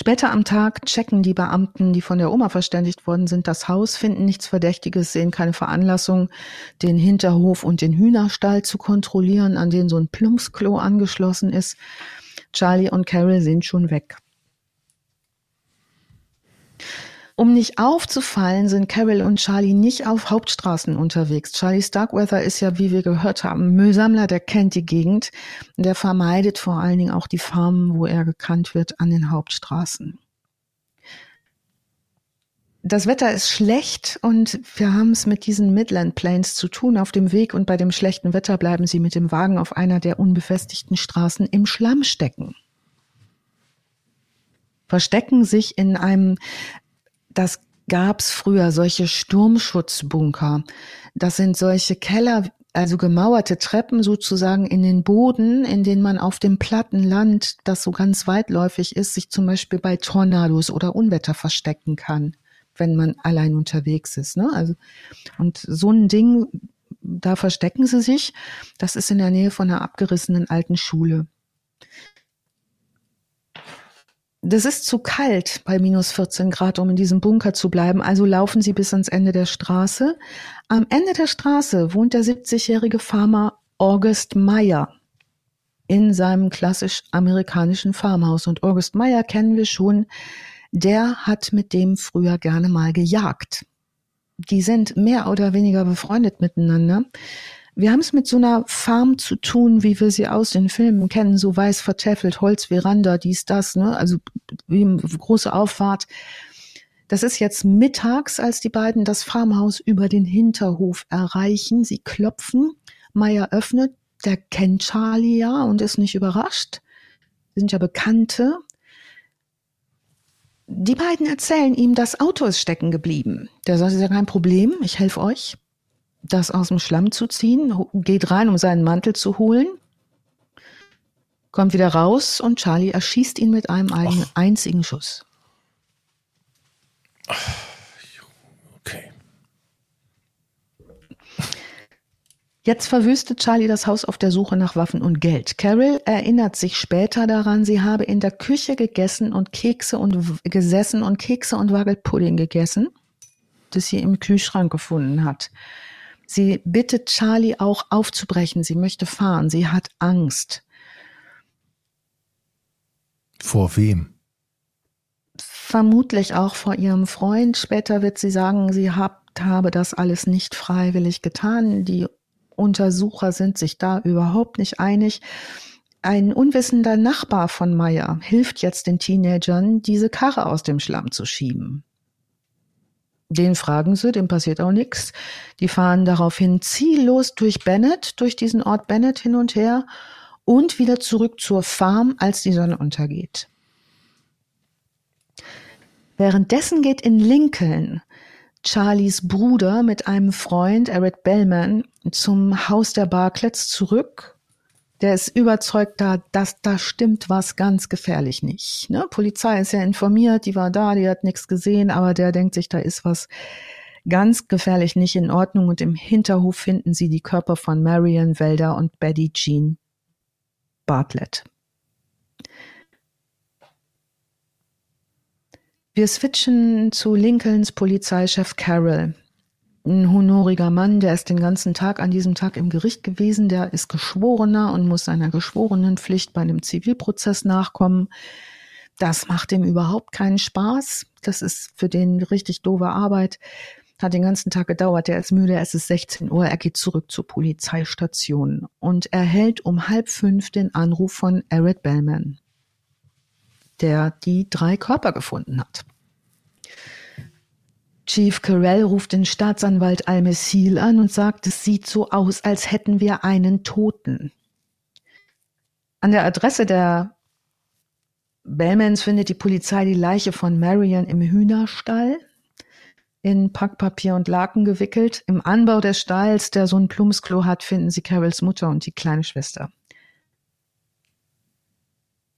[SPEAKER 2] Später am Tag checken die Beamten, die von der Oma verständigt worden sind, das Haus, finden nichts Verdächtiges, sehen keine Veranlassung, den Hinterhof und den Hühnerstall zu kontrollieren, an den so ein Plumpsklo angeschlossen ist. Charlie und Carol sind schon weg. Um nicht aufzufallen, sind Carol und Charlie nicht auf Hauptstraßen unterwegs. Charlie Starkweather ist ja, wie wir gehört haben, Müllsammler, der kennt die Gegend. Der vermeidet vor allen Dingen auch die Farmen, wo er gekannt wird, an den Hauptstraßen. Das Wetter ist schlecht und wir haben es mit diesen Midland Plains zu tun auf dem Weg und bei dem schlechten Wetter bleiben sie mit dem Wagen auf einer der unbefestigten Straßen im Schlamm stecken verstecken sich in einem das gab's früher, solche Sturmschutzbunker. Das sind solche Keller, also gemauerte Treppen sozusagen in den Boden, in denen man auf dem platten Land, das so ganz weitläufig ist, sich zum Beispiel bei Tornados oder Unwetter verstecken kann, wenn man allein unterwegs ist. Ne? Also, und so ein Ding, da verstecken sie sich. Das ist in der Nähe von einer abgerissenen alten Schule. Das ist zu kalt bei minus 14 Grad, um in diesem Bunker zu bleiben. Also laufen sie bis ans Ende der Straße. Am Ende der Straße wohnt der 70-jährige Farmer August Meyer in seinem klassisch amerikanischen Farmhaus. Und August Meyer kennen wir schon. Der hat mit dem früher gerne mal gejagt. Die sind mehr oder weniger befreundet miteinander. Wir haben es mit so einer Farm zu tun, wie wir sie aus den Filmen kennen, so weiß vertäfelt, Holzveranda, dies, das, ne? Also wie große Auffahrt. Das ist jetzt mittags, als die beiden das Farmhaus über den Hinterhof erreichen. Sie klopfen. Meier öffnet. Der kennt Charlie ja und ist nicht überrascht. Sie sind ja Bekannte. Die beiden erzählen ihm, das Auto ist stecken geblieben. Der sagt, ist ja kein Problem, ich helfe euch das aus dem Schlamm zu ziehen, geht rein, um seinen Mantel zu holen, kommt wieder raus und Charlie erschießt ihn mit einem eigenen, einzigen Schuss.
[SPEAKER 3] Okay.
[SPEAKER 2] Jetzt verwüstet Charlie das Haus auf der Suche nach Waffen und Geld. Carol erinnert sich später daran, sie habe in der Küche gegessen und Kekse und gesessen und Kekse und Wackelpudding gegessen, das sie im Kühlschrank gefunden hat. Sie bittet Charlie auch aufzubrechen. Sie möchte fahren. Sie hat Angst.
[SPEAKER 3] Vor wem?
[SPEAKER 2] Vermutlich auch vor ihrem Freund. Später wird sie sagen, sie hat, habe das alles nicht freiwillig getan. Die Untersucher sind sich da überhaupt nicht einig. Ein unwissender Nachbar von Meyer hilft jetzt den Teenagern, diese Karre aus dem Schlamm zu schieben. Den fragen sie, dem passiert auch nichts. Die fahren daraufhin ziellos durch Bennett, durch diesen Ort Bennett hin und her und wieder zurück zur Farm, als die Sonne untergeht. Währenddessen geht in Lincoln Charlies Bruder mit einem Freund, Eric Bellman, zum Haus der Barclays zurück der ist überzeugt da, dass da stimmt was ganz gefährlich nicht. Ne? Polizei ist ja informiert, die war da, die hat nichts gesehen, aber der denkt sich, da ist was ganz gefährlich nicht in Ordnung und im Hinterhof finden sie die Körper von Marion Welder und Betty Jean Bartlett. Wir switchen zu Lincolns Polizeichef Carroll ein honoriger Mann, der ist den ganzen Tag an diesem Tag im Gericht gewesen, der ist Geschworener und muss seiner Geschworenenpflicht bei einem Zivilprozess nachkommen. Das macht ihm überhaupt keinen Spaß. Das ist für den richtig doofe Arbeit. Hat den ganzen Tag gedauert. Der ist müde. Es ist 16 Uhr. Er geht zurück zur Polizeistation und erhält um halb fünf den Anruf von Eric Bellman, der die drei Körper gefunden hat. Chief Carell ruft den Staatsanwalt Almesil an und sagt, es sieht so aus, als hätten wir einen Toten. An der Adresse der Bellmans findet die Polizei die Leiche von Marion im Hühnerstall, in Packpapier und Laken gewickelt. Im Anbau des Stalls, der so ein Plumpsklo hat, finden sie Carols Mutter und die kleine Schwester.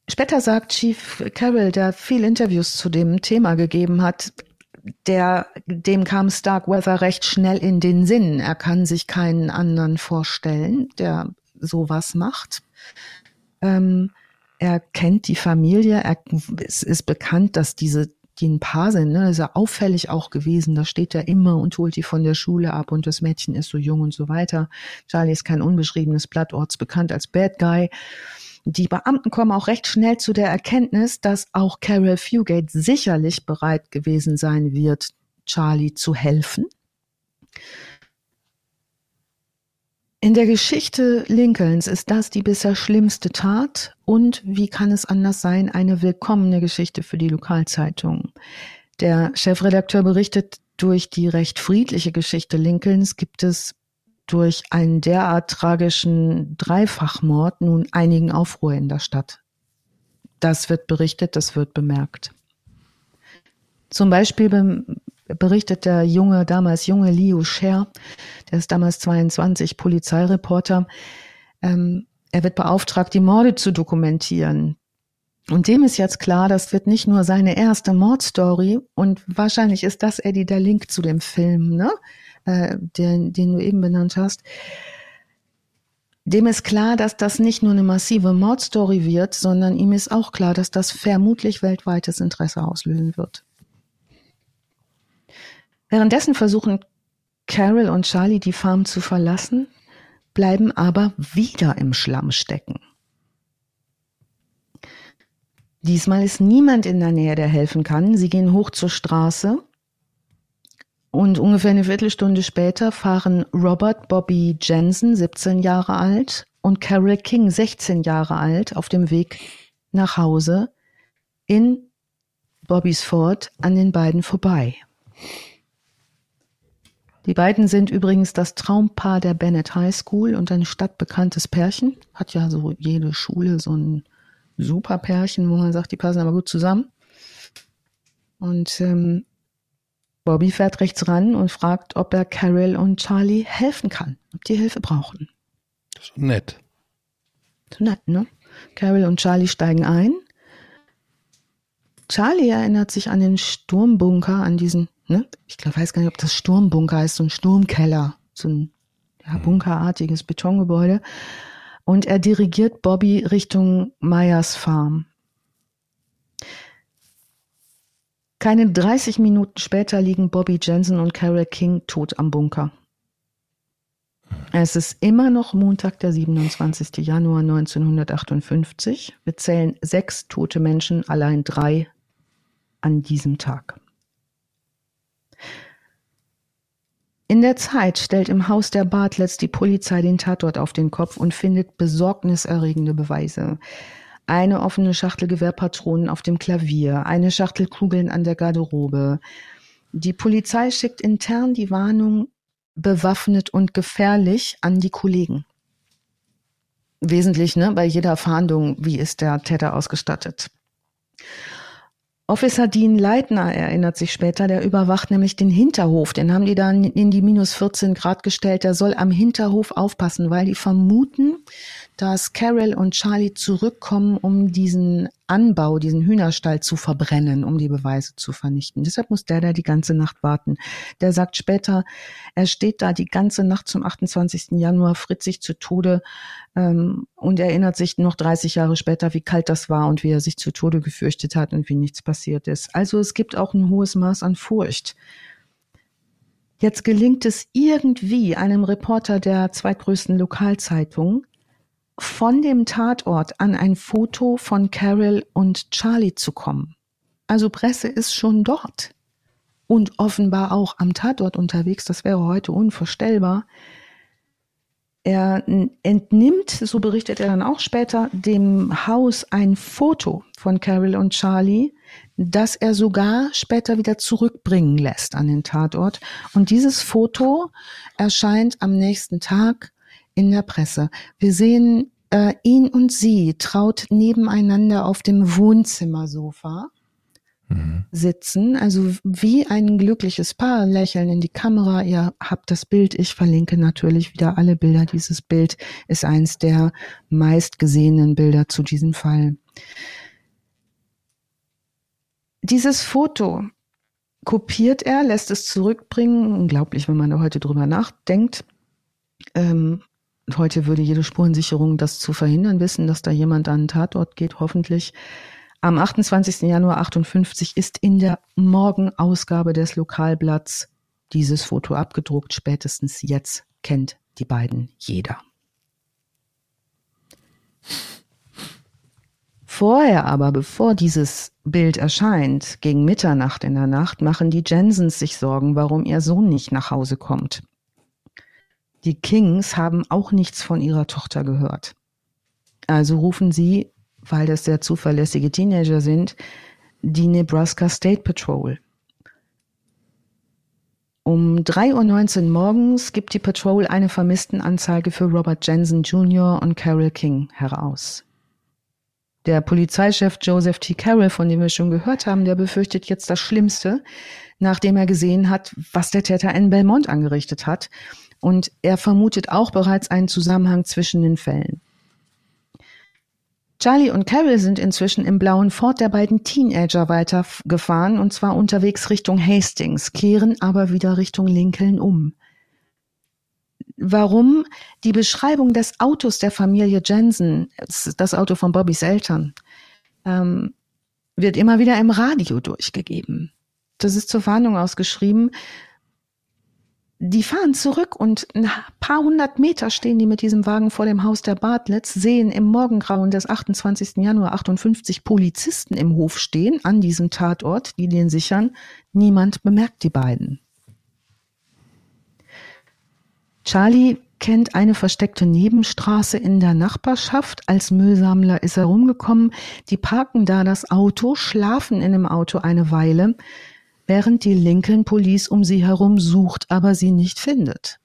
[SPEAKER 2] Später sagt Chief Carroll, der viel Interviews zu dem Thema gegeben hat, der, dem kam Starkweather recht schnell in den Sinn. Er kann sich keinen anderen vorstellen, der sowas macht. Ähm, er kennt die Familie, er, es ist bekannt, dass diese die ein Paar sind, ne, ist ja auffällig auch gewesen. Da steht er immer und holt die von der Schule ab und das Mädchen ist so jung und so weiter. Charlie ist kein unbeschriebenes Blatt, ortsbekannt als Bad Guy. Die Beamten kommen auch recht schnell zu der Erkenntnis, dass auch Carol Fugate sicherlich bereit gewesen sein wird, Charlie zu helfen. In der Geschichte Lincolns ist das die bisher schlimmste Tat und, wie kann es anders sein, eine willkommene Geschichte für die Lokalzeitung. Der Chefredakteur berichtet, durch die recht friedliche Geschichte Lincolns gibt es durch einen derart tragischen Dreifachmord nun einigen Aufruhr in der Stadt. Das wird berichtet, das wird bemerkt. Zum Beispiel berichtet der junge, damals junge Leo Scher, der ist damals 22, Polizeireporter, ähm, er wird beauftragt, die Morde zu dokumentieren. Und dem ist jetzt klar, das wird nicht nur seine erste Mordstory und wahrscheinlich ist das, Eddie, der Link zu dem Film, ne? Äh, den, den du eben benannt hast. Dem ist klar, dass das nicht nur eine massive Mordstory wird, sondern ihm ist auch klar, dass das vermutlich weltweites Interesse auslösen wird. Währenddessen versuchen Carol und Charlie die Farm zu verlassen, bleiben aber wieder im Schlamm stecken. Diesmal ist niemand in der Nähe, der helfen kann. Sie gehen hoch zur Straße und ungefähr eine Viertelstunde später fahren Robert Bobby Jensen, 17 Jahre alt, und Carol King, 16 Jahre alt, auf dem Weg nach Hause in Bobbys Ford an den beiden vorbei. Die beiden sind übrigens das Traumpaar der Bennett High School und ein stadtbekanntes Pärchen. Hat ja so jede Schule so ein super Pärchen, wo man sagt, die passen aber gut zusammen. Und ähm, Bobby fährt rechts ran und fragt, ob er Carol und Charlie helfen kann, ob die Hilfe brauchen.
[SPEAKER 1] Ist nett.
[SPEAKER 2] So nett, ne? Carol und Charlie steigen ein. Charlie erinnert sich an den Sturmbunker, an diesen ne? ich glaube, weiß gar nicht, ob das Sturmbunker ist, so ein Sturmkeller, so ein ja, mhm. bunkerartiges Betongebäude. Und er dirigiert Bobby Richtung Meyers Farm. Keine 30 Minuten später liegen Bobby Jensen und Carol King tot am Bunker. Es ist immer noch Montag, der 27. Januar 1958. Wir zählen sechs tote Menschen, allein drei an diesem Tag. In der Zeit stellt im Haus der Bartletts die Polizei den Tatort auf den Kopf und findet besorgniserregende Beweise. Eine offene Schachtel Gewehrpatronen auf dem Klavier, eine Schachtel Kugeln an der Garderobe. Die Polizei schickt intern die Warnung bewaffnet und gefährlich an die Kollegen. Wesentlich, ne, bei jeder Fahndung, wie ist der Täter ausgestattet. Officer Dean Leitner erinnert sich später, der überwacht nämlich den Hinterhof. Den haben die dann in die minus 14 Grad gestellt. Der soll am Hinterhof aufpassen, weil die vermuten, dass Carol und Charlie zurückkommen, um diesen Anbau, diesen Hühnerstall zu verbrennen, um die Beweise zu vernichten. Deshalb muss der da die ganze Nacht warten. Der sagt später, er steht da die ganze Nacht zum 28. Januar, fritt sich zu Tode ähm, und erinnert sich noch 30 Jahre später, wie kalt das war und wie er sich zu Tode gefürchtet hat und wie nichts passiert ist. Also es gibt auch ein hohes Maß an Furcht. Jetzt gelingt es irgendwie einem Reporter der zweitgrößten Lokalzeitung, von dem Tatort an ein Foto von Carol und Charlie zu kommen. Also Presse ist schon dort und offenbar auch am Tatort unterwegs. Das wäre heute unvorstellbar. Er entnimmt, so berichtet er dann auch später, dem Haus ein Foto von Carol und Charlie, das er sogar später wieder zurückbringen lässt an den Tatort. Und dieses Foto erscheint am nächsten Tag in der Presse. Wir sehen äh, ihn und sie traut nebeneinander auf dem Wohnzimmersofa mhm. sitzen, also wie ein glückliches Paar, lächeln in die Kamera. Ihr habt das Bild, ich verlinke natürlich wieder alle Bilder. Dieses Bild ist eins der meistgesehenen Bilder zu diesem Fall. Dieses Foto kopiert er, lässt es zurückbringen. Unglaublich, wenn man da heute drüber nachdenkt. Ähm, heute würde jede Spurensicherung das zu verhindern wissen, dass da jemand an den Tatort geht, hoffentlich. Am 28. Januar 58 ist in der Morgenausgabe des Lokalblatts dieses Foto abgedruckt. Spätestens jetzt kennt die beiden jeder. Vorher aber, bevor dieses Bild erscheint, gegen Mitternacht in der Nacht, machen die Jensens sich Sorgen, warum ihr Sohn nicht nach Hause kommt. Die Kings haben auch nichts von ihrer Tochter gehört. Also rufen sie, weil das sehr zuverlässige Teenager sind, die Nebraska State Patrol. Um 3.19 Uhr morgens gibt die Patrol eine Vermisstenanzeige für Robert Jensen Jr. und Carol King heraus. Der Polizeichef Joseph T. Carroll, von dem wir schon gehört haben, der befürchtet jetzt das Schlimmste, nachdem er gesehen hat, was der Täter in Belmont angerichtet hat. Und er vermutet auch bereits einen Zusammenhang zwischen den Fällen. Charlie und Carol sind inzwischen im blauen Ford der beiden Teenager weitergefahren und zwar unterwegs Richtung Hastings, kehren aber wieder Richtung Lincoln um warum die Beschreibung des Autos der Familie Jensen, das Auto von Bobbys Eltern, ähm, wird immer wieder im Radio durchgegeben. Das ist zur Warnung ausgeschrieben. Die fahren zurück und ein paar hundert Meter stehen die mit diesem Wagen vor dem Haus der Bartletts, sehen im Morgengrauen des 28. Januar 58 Polizisten im Hof stehen, an diesem Tatort, die den sichern. Niemand bemerkt die beiden. Charlie kennt eine versteckte Nebenstraße in der Nachbarschaft. Als Müllsammler ist er rumgekommen. Die parken da das Auto, schlafen in dem Auto eine Weile, während die Lincoln Police um sie herum sucht, aber sie nicht findet.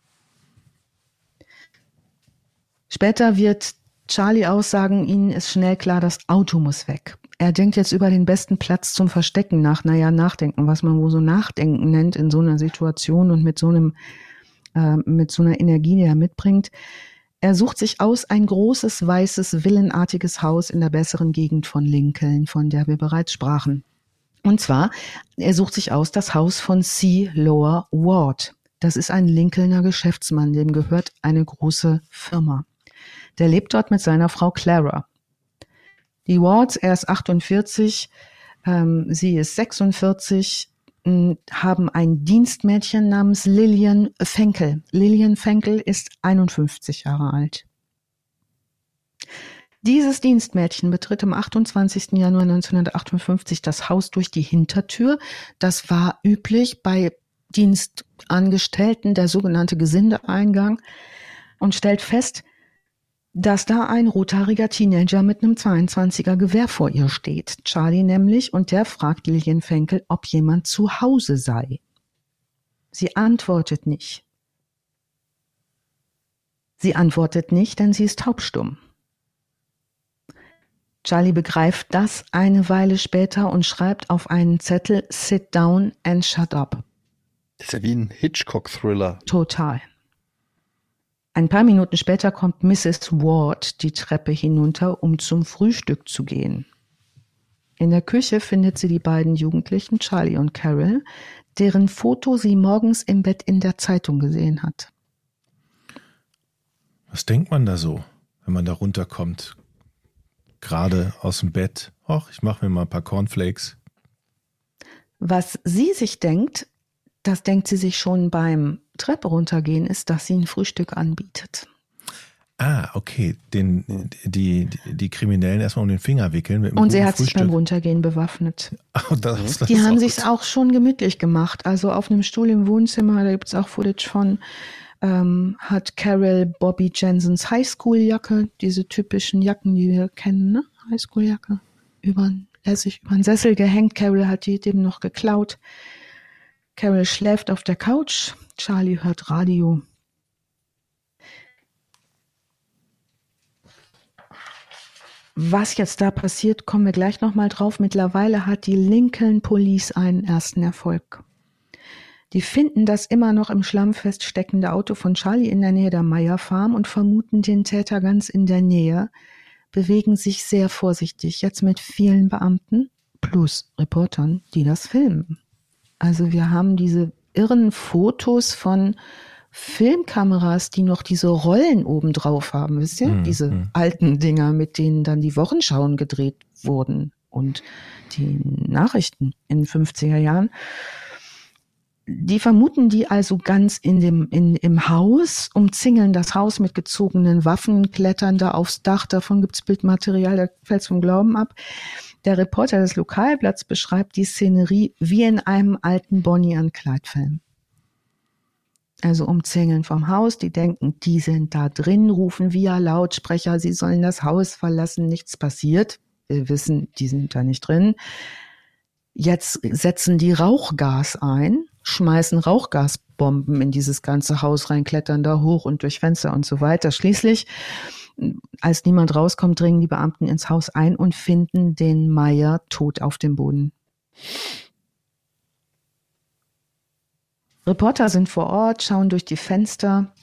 [SPEAKER 2] Später wird Charlie aussagen, ihnen ist schnell klar, das Auto muss weg. Er denkt jetzt über den besten Platz zum Verstecken nach. Naja, nachdenken, was man wohl so nachdenken nennt in so einer Situation und mit so einem äh, mit so einer Energie, die er mitbringt. Er sucht sich aus ein großes, weißes, villenartiges Haus in der besseren Gegend von Lincoln, von der wir bereits sprachen. Und zwar, er sucht sich aus das Haus von C. Lower Ward. Das ist ein Lincolner Geschäftsmann, dem gehört eine große Firma. Der lebt dort mit seiner Frau Clara. Die Wards, er ist 48, ähm, sie ist 46, haben ein Dienstmädchen namens Lillian Fenkel. Lillian Fenkel ist 51 Jahre alt. Dieses Dienstmädchen betritt am 28. Januar 1958 das Haus durch die Hintertür. Das war üblich bei Dienstangestellten, der sogenannte Gesindeeingang, und stellt fest, dass da ein rothaariger Teenager mit einem 22er Gewehr vor ihr steht. Charlie nämlich, und der fragt Lillian Fenkel, ob jemand zu Hause sei. Sie antwortet nicht. Sie antwortet nicht, denn sie ist taubstumm. Charlie begreift das eine Weile später und schreibt auf einen Zettel Sit down and shut up.
[SPEAKER 1] Das ist ja wie ein Hitchcock-Thriller.
[SPEAKER 2] Total. Ein paar Minuten später kommt Mrs. Ward die Treppe hinunter, um zum Frühstück zu gehen. In der Küche findet sie die beiden Jugendlichen, Charlie und Carol, deren Foto sie morgens im Bett in der Zeitung gesehen hat.
[SPEAKER 3] Was denkt man da so, wenn man da runterkommt? Gerade aus dem Bett. Och, ich mache mir mal ein paar Cornflakes.
[SPEAKER 2] Was sie sich denkt, das denkt sie sich schon beim Treppe runtergehen, ist, dass sie ein Frühstück anbietet.
[SPEAKER 3] Ah, okay. Den, die, die Kriminellen erstmal um den Finger wickeln.
[SPEAKER 2] und sie hat Frühstück. sich beim Runtergehen bewaffnet.
[SPEAKER 3] Oh, das, das
[SPEAKER 2] die haben sich auch schon gemütlich gemacht. Also auf einem Stuhl im Wohnzimmer, da gibt es auch Footage von, ähm, hat Carol Bobby Jensens Highschool-Jacke, diese typischen Jacken, die wir kennen, ne? Highschool-Jacke, über, er sich über den Sessel gehängt. Carol hat die dem noch geklaut. Carol schläft auf der Couch, Charlie hört Radio. Was jetzt da passiert, kommen wir gleich nochmal drauf. Mittlerweile hat die Lincoln Police einen ersten Erfolg. Die finden das immer noch im Schlamm feststeckende Auto von Charlie in der Nähe der Meyer Farm und vermuten den Täter ganz in der Nähe, bewegen sich sehr vorsichtig, jetzt mit vielen Beamten plus Reportern, die das filmen. Also wir haben diese irren Fotos von Filmkameras, die noch diese Rollen oben drauf haben, wisst ihr? Mhm. Diese mhm. alten Dinger, mit denen dann die Wochenschauen gedreht wurden und die Nachrichten in den 50er Jahren. Die vermuten die also ganz in dem, in, im Haus, umzingeln das Haus mit gezogenen Waffen, klettern da aufs Dach, davon gibt's Bildmaterial, da fällt's vom Glauben ab. Der Reporter des Lokalblatts beschreibt die Szenerie wie in einem alten Bonnie and Clyde Film. Also umzingeln vom Haus, die denken, die sind da drin, rufen via Lautsprecher, sie sollen das Haus verlassen, nichts passiert. Wir wissen, die sind da nicht drin. Jetzt setzen die Rauchgas ein, schmeißen Rauchgasbomben in dieses ganze Haus rein, klettern da hoch und durch Fenster und so weiter. Schließlich als niemand rauskommt, dringen die Beamten ins Haus ein und finden den Meier tot auf dem Boden. Reporter sind vor Ort, schauen durch die Fenster.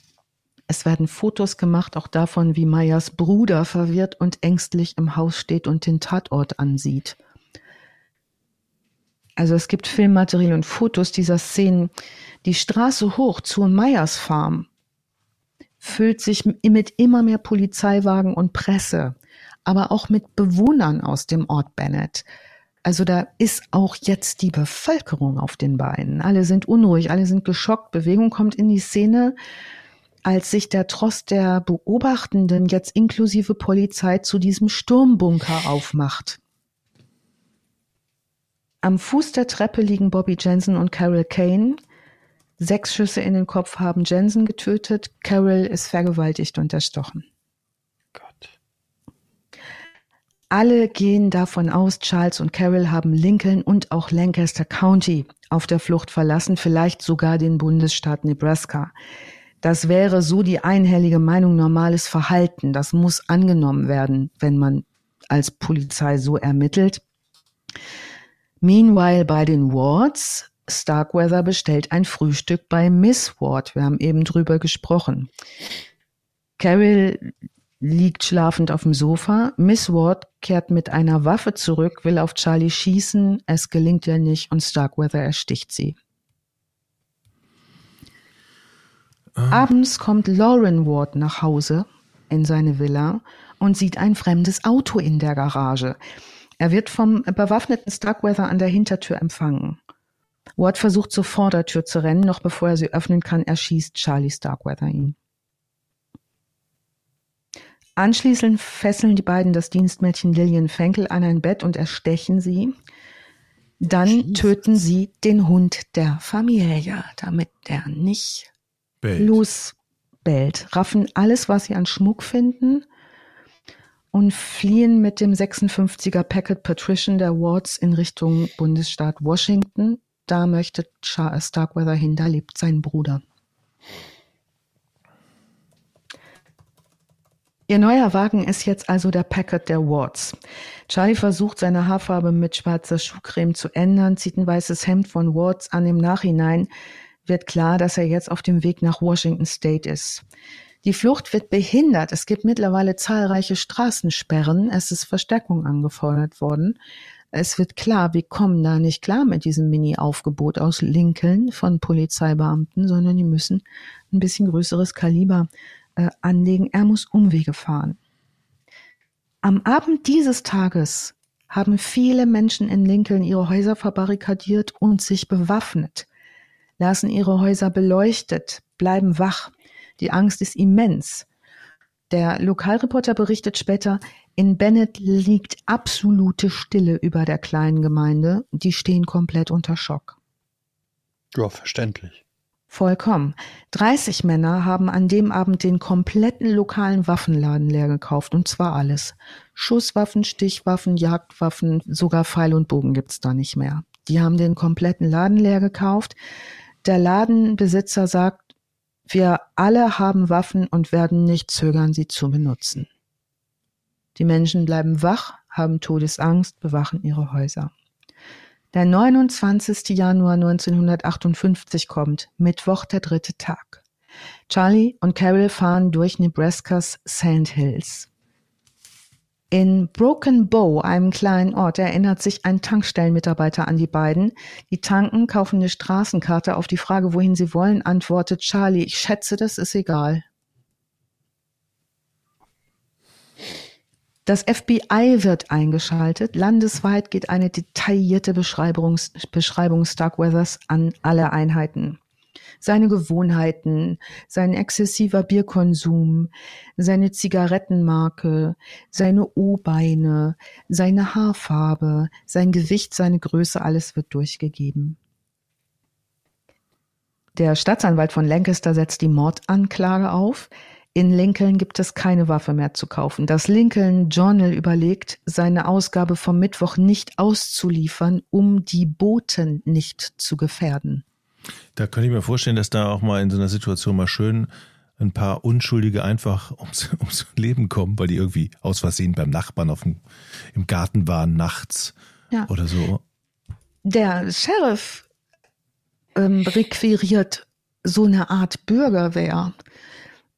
[SPEAKER 2] Es werden Fotos gemacht, auch davon, wie Meyers Bruder verwirrt und ängstlich im Haus steht und den Tatort ansieht. Also es gibt Filmmaterial und Fotos dieser Szenen. Die Straße hoch zur Meyers Farm füllt sich mit immer mehr Polizeiwagen und Presse, aber auch mit Bewohnern aus dem Ort Bennett. Also da ist auch jetzt die Bevölkerung auf den Beinen. Alle sind unruhig, alle sind geschockt. Bewegung kommt in die Szene, als sich der Trost der Beobachtenden jetzt inklusive Polizei zu diesem Sturmbunker aufmacht. Am Fuß der Treppe liegen Bobby Jensen und Carol Kane. Sechs Schüsse in den Kopf haben Jensen getötet. Carol ist vergewaltigt und erstochen. Gott. Alle gehen davon aus, Charles und Carol haben Lincoln und auch Lancaster County auf der Flucht verlassen, vielleicht sogar den Bundesstaat Nebraska. Das wäre so die einhellige Meinung normales Verhalten. Das muss angenommen werden, wenn man als Polizei so ermittelt. Meanwhile bei den Wards Starkweather bestellt ein Frühstück bei Miss Ward. Wir haben eben drüber gesprochen. Carol liegt schlafend auf dem Sofa. Miss Ward kehrt mit einer Waffe zurück, will auf Charlie schießen. Es gelingt ihr nicht und Starkweather ersticht sie. Ah. Abends kommt Lauren Ward nach Hause in seine Villa und sieht ein fremdes Auto in der Garage. Er wird vom bewaffneten Starkweather an der Hintertür empfangen. Ward versucht zur Vordertür zu rennen, noch bevor er sie öffnen kann, erschießt Charlie Starkweather ihn. Anschließend fesseln die beiden das Dienstmädchen Lillian Fenkel an ein Bett und erstechen sie. Dann Jesus. töten sie den Hund der Familie, damit der nicht bellt. losbellt. Raffen alles, was sie an Schmuck finden und fliehen mit dem 56er Packet Patrician der Wards in Richtung Bundesstaat Washington da möchte Starkweather hin, da lebt sein Bruder. Ihr neuer Wagen ist jetzt also der Packard der Wards. Charlie versucht seine Haarfarbe mit schwarzer Schuhcreme zu ändern, zieht ein weißes Hemd von Wards an. Im Nachhinein wird klar, dass er jetzt auf dem Weg nach Washington State ist. Die Flucht wird behindert. Es gibt mittlerweile zahlreiche Straßensperren. Es ist Verstärkung angefordert worden. Es wird klar, wir kommen da nicht klar mit diesem Mini-Aufgebot aus Lincoln von Polizeibeamten, sondern die müssen ein bisschen größeres Kaliber äh, anlegen. Er muss Umwege fahren. Am Abend dieses Tages haben viele Menschen in Lincoln ihre Häuser verbarrikadiert und sich bewaffnet, lassen ihre Häuser beleuchtet, bleiben wach. Die Angst ist immens. Der Lokalreporter berichtet später, in Bennett liegt absolute Stille über der kleinen Gemeinde. Die stehen komplett unter Schock.
[SPEAKER 1] Ja, verständlich.
[SPEAKER 2] Vollkommen. 30 Männer haben an dem Abend den kompletten lokalen Waffenladen leer gekauft und zwar alles. Schusswaffen, Stichwaffen, Jagdwaffen, sogar Pfeil und Bogen gibt's da nicht mehr. Die haben den kompletten Laden leer gekauft. Der Ladenbesitzer sagt, wir alle haben Waffen und werden nicht zögern, sie zu benutzen. Die Menschen bleiben wach, haben Todesangst, bewachen ihre Häuser. Der 29. Januar 1958 kommt, Mittwoch der dritte Tag. Charlie und Carol fahren durch Nebraskas Sand Hills. In Broken Bow, einem kleinen Ort, erinnert sich ein Tankstellenmitarbeiter an die beiden. Die tanken, kaufen eine Straßenkarte. Auf die Frage, wohin sie wollen, antwortet Charlie, ich schätze, das ist egal. Das FBI wird eingeschaltet. Landesweit geht eine detaillierte Beschreibung, Beschreibung Starkweathers an alle Einheiten seine Gewohnheiten, sein exzessiver Bierkonsum, seine Zigarettenmarke, seine O-Beine, seine Haarfarbe, sein Gewicht, seine Größe, alles wird durchgegeben. Der Staatsanwalt von Lancaster setzt die Mordanklage auf. In Lincoln gibt es keine Waffe mehr zu kaufen. Das Lincoln Journal überlegt, seine Ausgabe vom Mittwoch nicht auszuliefern, um die Boten nicht zu gefährden.
[SPEAKER 3] Da könnte ich mir vorstellen, dass da auch mal in so einer Situation mal schön ein paar Unschuldige einfach ums, ums Leben kommen, weil die irgendwie aus Versehen beim Nachbarn auf dem, im Garten waren nachts ja. oder so.
[SPEAKER 2] Der Sheriff ähm, requiriert so eine Art Bürgerwehr,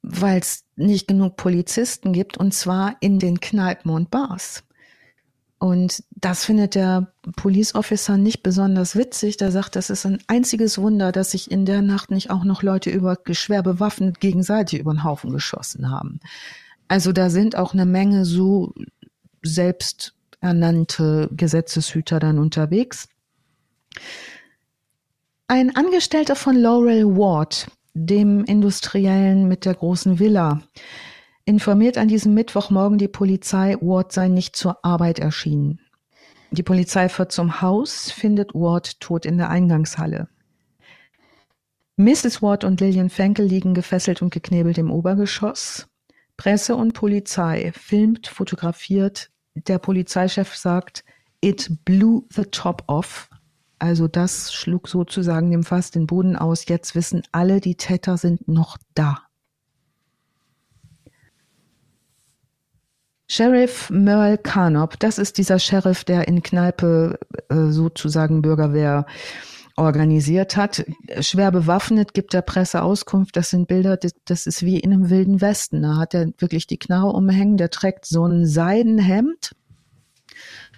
[SPEAKER 2] weil es nicht genug Polizisten gibt, und zwar in den Kneipen und Bars. Und das findet der Police Officer nicht besonders witzig. Der sagt, das ist ein einziges Wunder, dass sich in der Nacht nicht auch noch Leute über schwer bewaffnet gegenseitig über den Haufen geschossen haben. Also da sind auch eine Menge so selbsternannte Gesetzeshüter dann unterwegs. Ein Angestellter von Laurel Ward, dem Industriellen mit der großen Villa, informiert an diesem Mittwochmorgen die Polizei, Ward sei nicht zur Arbeit erschienen. Die Polizei fährt zum Haus, findet Ward tot in der Eingangshalle. Mrs. Ward und Lillian Fenkel liegen gefesselt und geknebelt im Obergeschoss. Presse und Polizei filmt, fotografiert. Der Polizeichef sagt, it blew the top off. Also das schlug sozusagen dem Fass den Boden aus. Jetzt wissen alle, die Täter sind noch da. Sheriff Merle Carnop, das ist dieser Sheriff, der in Kneipe äh, sozusagen Bürgerwehr organisiert hat. Schwer bewaffnet, gibt der Presse Auskunft. Das sind Bilder, das, ist wie in einem wilden Westen. Da hat er wirklich die Knarre umhängen. Der trägt so ein Seidenhemd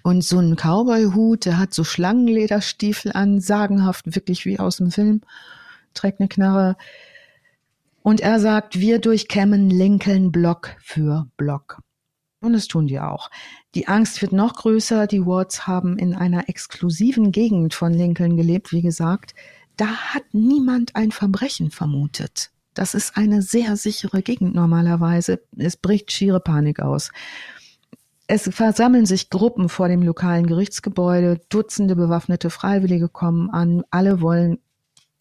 [SPEAKER 2] und so einen Cowboy-Hut. Der hat so Schlangenlederstiefel an, sagenhaft, wirklich wie aus dem Film. Trägt eine Knarre. Und er sagt, wir durchkämmen Lincoln Block für Block. Und das tun die auch. Die Angst wird noch größer. Die Wards haben in einer exklusiven Gegend von Lincoln gelebt, wie gesagt. Da hat niemand ein Verbrechen vermutet. Das ist eine sehr sichere Gegend normalerweise. Es bricht schiere Panik aus. Es versammeln sich Gruppen vor dem lokalen Gerichtsgebäude. Dutzende bewaffnete Freiwillige kommen an. Alle wollen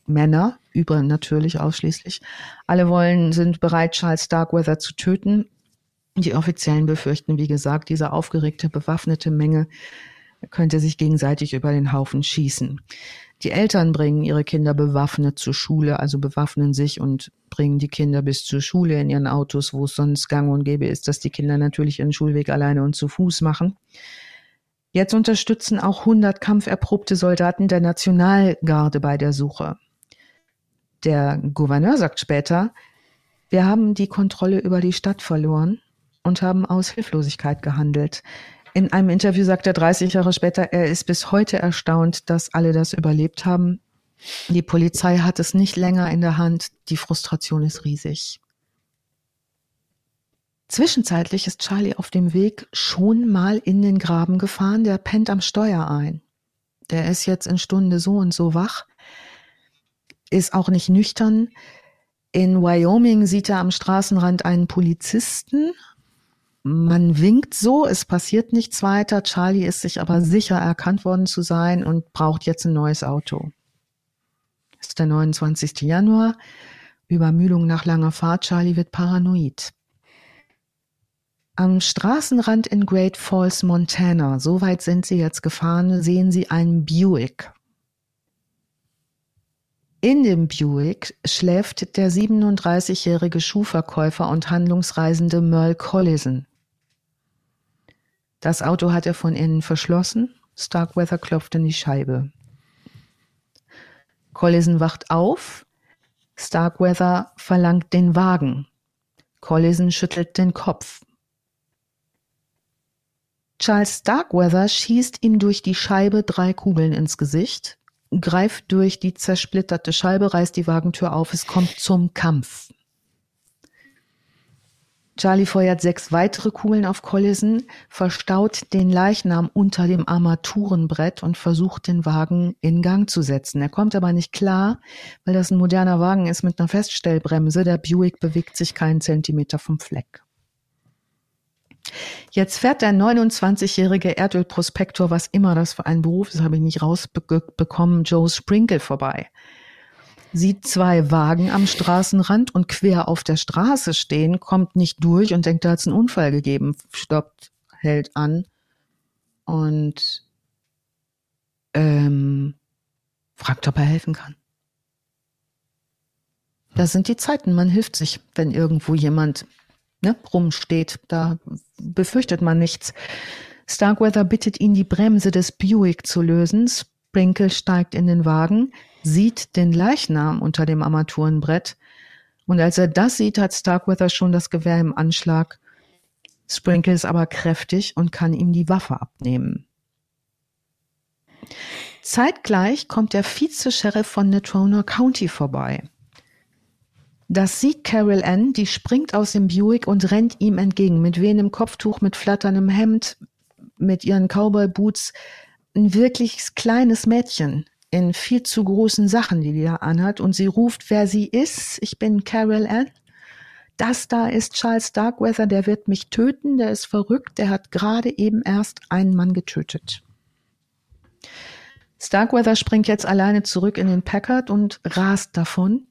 [SPEAKER 2] Männer, über natürlich ausschließlich. Alle wollen, sind bereit, Charles Starkweather zu töten. Die Offiziellen befürchten, wie gesagt, diese aufgeregte, bewaffnete Menge könnte sich gegenseitig über den Haufen schießen. Die Eltern bringen ihre Kinder bewaffnet zur Schule, also bewaffnen sich und bringen die Kinder bis zur Schule in ihren Autos, wo es sonst gang und gäbe ist, dass die Kinder natürlich ihren Schulweg alleine und zu Fuß machen. Jetzt unterstützen auch 100 kampferprobte Soldaten der Nationalgarde bei der Suche. Der Gouverneur sagt später, wir haben die Kontrolle über die Stadt verloren und haben aus Hilflosigkeit gehandelt. In einem Interview sagt er 30 Jahre später, er ist bis heute erstaunt, dass alle das überlebt haben. Die Polizei hat es nicht länger in der Hand. Die Frustration ist riesig. Zwischenzeitlich ist Charlie auf dem Weg schon mal in den Graben gefahren. Der pennt am Steuer ein. Der ist jetzt in Stunde so und so wach, ist auch nicht nüchtern. In Wyoming sieht er am Straßenrand einen Polizisten man winkt so, es passiert nichts weiter. Charlie ist sich aber sicher erkannt worden zu sein und braucht jetzt ein neues Auto. Es ist der 29. Januar. Übermüdung nach langer Fahrt. Charlie wird paranoid. Am Straßenrand in Great Falls, Montana, so weit sind sie jetzt gefahren, sehen sie einen Buick. In dem Buick schläft der 37-jährige Schuhverkäufer und Handlungsreisende Merle Collison. Das Auto hat er von innen verschlossen. Starkweather klopft in die Scheibe. Collison wacht auf. Starkweather verlangt den Wagen. Collison schüttelt den Kopf. Charles Starkweather schießt ihm durch die Scheibe drei Kugeln ins Gesicht, greift durch die zersplitterte Scheibe, reißt die Wagentür auf, es kommt zum Kampf. Charlie feuert sechs weitere Kugeln auf Collison, verstaut den Leichnam unter dem Armaturenbrett und versucht, den Wagen in Gang zu setzen. Er kommt aber nicht klar, weil das ein moderner Wagen ist mit einer Feststellbremse. Der Buick bewegt sich keinen Zentimeter vom Fleck. Jetzt fährt der 29-jährige Erdölprospektor, was immer das für ein Beruf ist, habe ich nicht rausbekommen, Joe Sprinkle vorbei sieht zwei Wagen am Straßenrand und quer auf der Straße stehen, kommt nicht durch und denkt, da hat es einen Unfall gegeben, stoppt, hält an und ähm, fragt, ob er helfen kann. Das sind die Zeiten, man hilft sich, wenn irgendwo jemand ne, rumsteht. Da befürchtet man nichts. Starkweather bittet ihn, die Bremse des Buick zu lösen. Sprinkle steigt in den Wagen sieht den Leichnam unter dem Armaturenbrett. Und als er das sieht, hat Starkweather schon das Gewehr im Anschlag. Sprinkle ist aber kräftig und kann ihm die Waffe abnehmen. Zeitgleich kommt der Vize-Sheriff von Natrona County vorbei. Das sieht Carol Ann, die springt aus dem Buick und rennt ihm entgegen, mit wehendem Kopftuch, mit flatterndem Hemd, mit ihren Cowboy-Boots. Ein wirklich kleines Mädchen in viel zu großen Sachen, die die da anhat. Und sie ruft, wer sie ist. Ich bin Carol Ann. Das da ist Charles Darkweather, der wird mich töten, der ist verrückt, der hat gerade eben erst einen Mann getötet. Starkweather springt jetzt alleine zurück in den Packard und rast davon.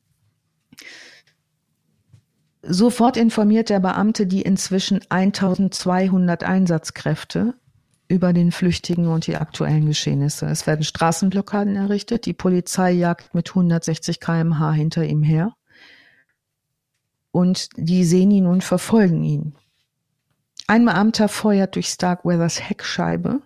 [SPEAKER 2] Sofort informiert der Beamte die inzwischen 1200 Einsatzkräfte über den Flüchtigen und die aktuellen Geschehnisse. Es werden Straßenblockaden errichtet. Die Polizei jagt mit 160 kmh hinter ihm her. Und die sehen ihn und verfolgen ihn. Ein Beamter feuert durch Starkweathers Heckscheibe.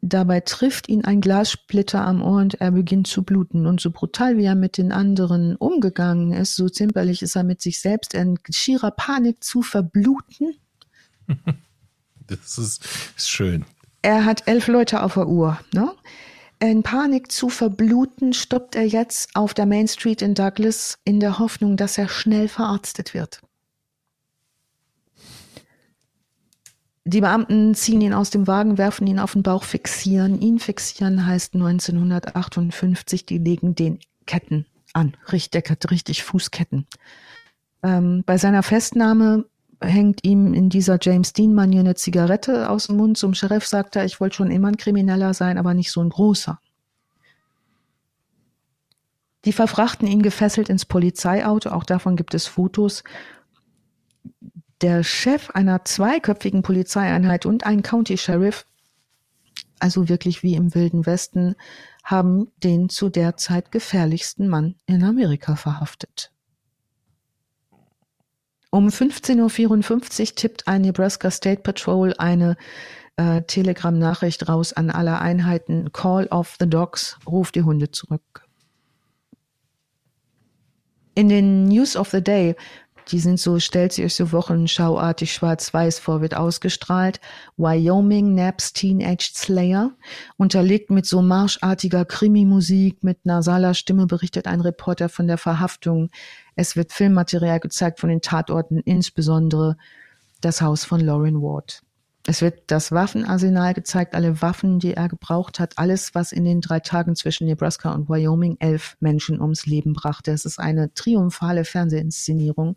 [SPEAKER 2] Dabei trifft ihn ein Glassplitter am Ohr und er beginnt zu bluten. Und so brutal wie er mit den anderen umgegangen ist, so zimperlich ist er mit sich selbst in schierer Panik zu verbluten.
[SPEAKER 3] Das ist, ist schön.
[SPEAKER 2] Er hat elf Leute auf der Uhr. Ne? In Panik zu verbluten, stoppt er jetzt auf der Main Street in Douglas in der Hoffnung, dass er schnell verarztet wird. Die Beamten ziehen ihn aus dem Wagen, werfen ihn auf den Bauch, fixieren. Ihn fixieren heißt 1958, die legen den Ketten an. Richtig, der hat richtig Fußketten. Ähm, bei seiner Festnahme hängt ihm in dieser James Dean-Manier eine Zigarette aus dem Mund. Zum Sheriff sagt er, ich wollte schon immer ein Krimineller sein, aber nicht so ein großer. Die verfrachten ihn gefesselt ins Polizeiauto, auch davon gibt es Fotos. Der Chef einer zweiköpfigen Polizeieinheit und ein County Sheriff, also wirklich wie im Wilden Westen, haben den zu der Zeit gefährlichsten Mann in Amerika verhaftet. Um 15.54 Uhr tippt ein Nebraska State Patrol eine äh, Telegram-Nachricht raus an alle Einheiten. Call of the Dogs, ruft die Hunde zurück. In den News of the Day, die sind so, stellt sie euch so wochenschauartig schwarz-weiß vor, wird ausgestrahlt. Wyoming Naps Teenage Slayer. Unterlegt mit so marschartiger Krimi-Musik, mit nasaler Stimme berichtet ein Reporter von der Verhaftung es wird Filmmaterial gezeigt von den Tatorten, insbesondere das Haus von Lauren Ward. Es wird das Waffenarsenal gezeigt, alle Waffen, die er gebraucht hat, alles, was in den drei Tagen zwischen Nebraska und Wyoming elf Menschen ums Leben brachte. Es ist eine triumphale Fernsehinszenierung.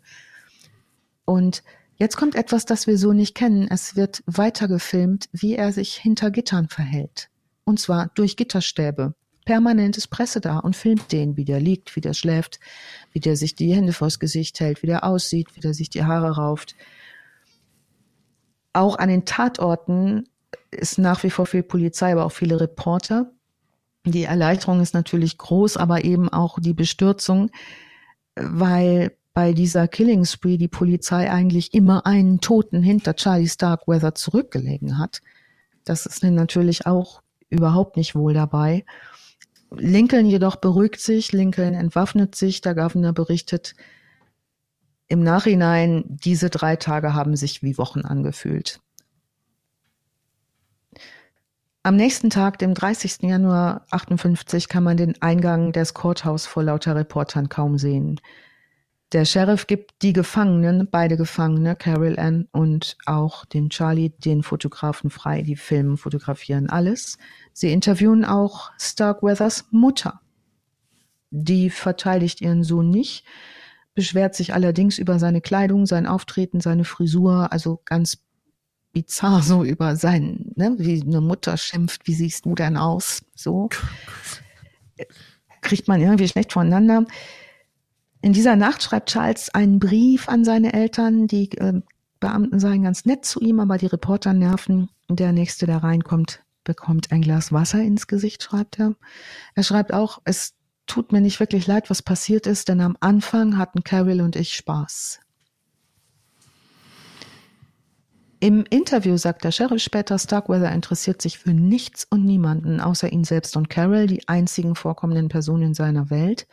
[SPEAKER 2] Und jetzt kommt etwas, das wir so nicht kennen. Es wird weitergefilmt, wie er sich hinter Gittern verhält. Und zwar durch Gitterstäbe permanent ist Presse da und filmt den, wie der liegt, wie der schläft, wie der sich die Hände vors Gesicht hält, wie der aussieht, wie der sich die Haare rauft. Auch an den Tatorten ist nach wie vor viel Polizei, aber auch viele Reporter. Die Erleichterung ist natürlich groß, aber eben auch die Bestürzung, weil bei dieser Killing Spree die Polizei eigentlich immer einen Toten hinter Charlie Starkweather zurückgelegen hat. Das ist natürlich auch überhaupt nicht wohl dabei. Lincoln jedoch beruhigt sich, Lincoln entwaffnet sich, der Governor berichtet im Nachhinein, diese drei Tage haben sich wie Wochen angefühlt. Am nächsten Tag, dem 30. Januar 58, kann man den Eingang des Courthouse vor lauter Reportern kaum sehen. Der Sheriff gibt die Gefangenen, beide Gefangene, Carol Ann und auch den Charlie, den Fotografen frei. Die filmen, fotografieren alles. Sie interviewen auch Starkweathers Mutter. Die verteidigt ihren Sohn nicht, beschwert sich allerdings über seine Kleidung, sein Auftreten, seine Frisur, also ganz bizarr so über sein, ne, wie eine Mutter schimpft, wie siehst du denn aus? So kriegt man irgendwie schlecht voneinander. In dieser Nacht schreibt Charles einen Brief an seine Eltern. Die äh, Beamten seien ganz nett zu ihm, aber die Reporter nerven. Der nächste, der reinkommt, bekommt ein Glas Wasser ins Gesicht, schreibt er. Er schreibt auch, es tut mir nicht wirklich leid, was passiert ist, denn am Anfang hatten Carol und ich Spaß. Im Interview sagt der Sheriff später, Starkweather interessiert sich für nichts und niemanden, außer ihn selbst und Carol, die einzigen vorkommenden Personen in seiner Welt.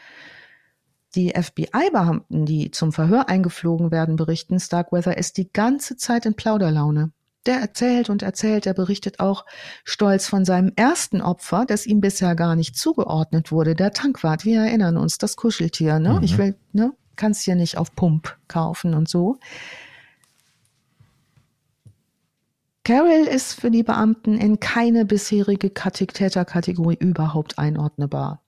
[SPEAKER 2] Die FBI-Beamten, die zum Verhör eingeflogen werden, berichten, Starkweather ist die ganze Zeit in Plauderlaune. Der erzählt und erzählt, er berichtet auch stolz von seinem ersten Opfer, das ihm bisher gar nicht zugeordnet wurde, der Tankwart. Wir erinnern uns, das Kuscheltier, ne? Mhm. Ich will, ne? Kannst hier nicht auf Pump kaufen und so. Carol ist für die Beamten in keine bisherige Täterkategorie überhaupt einordnbar.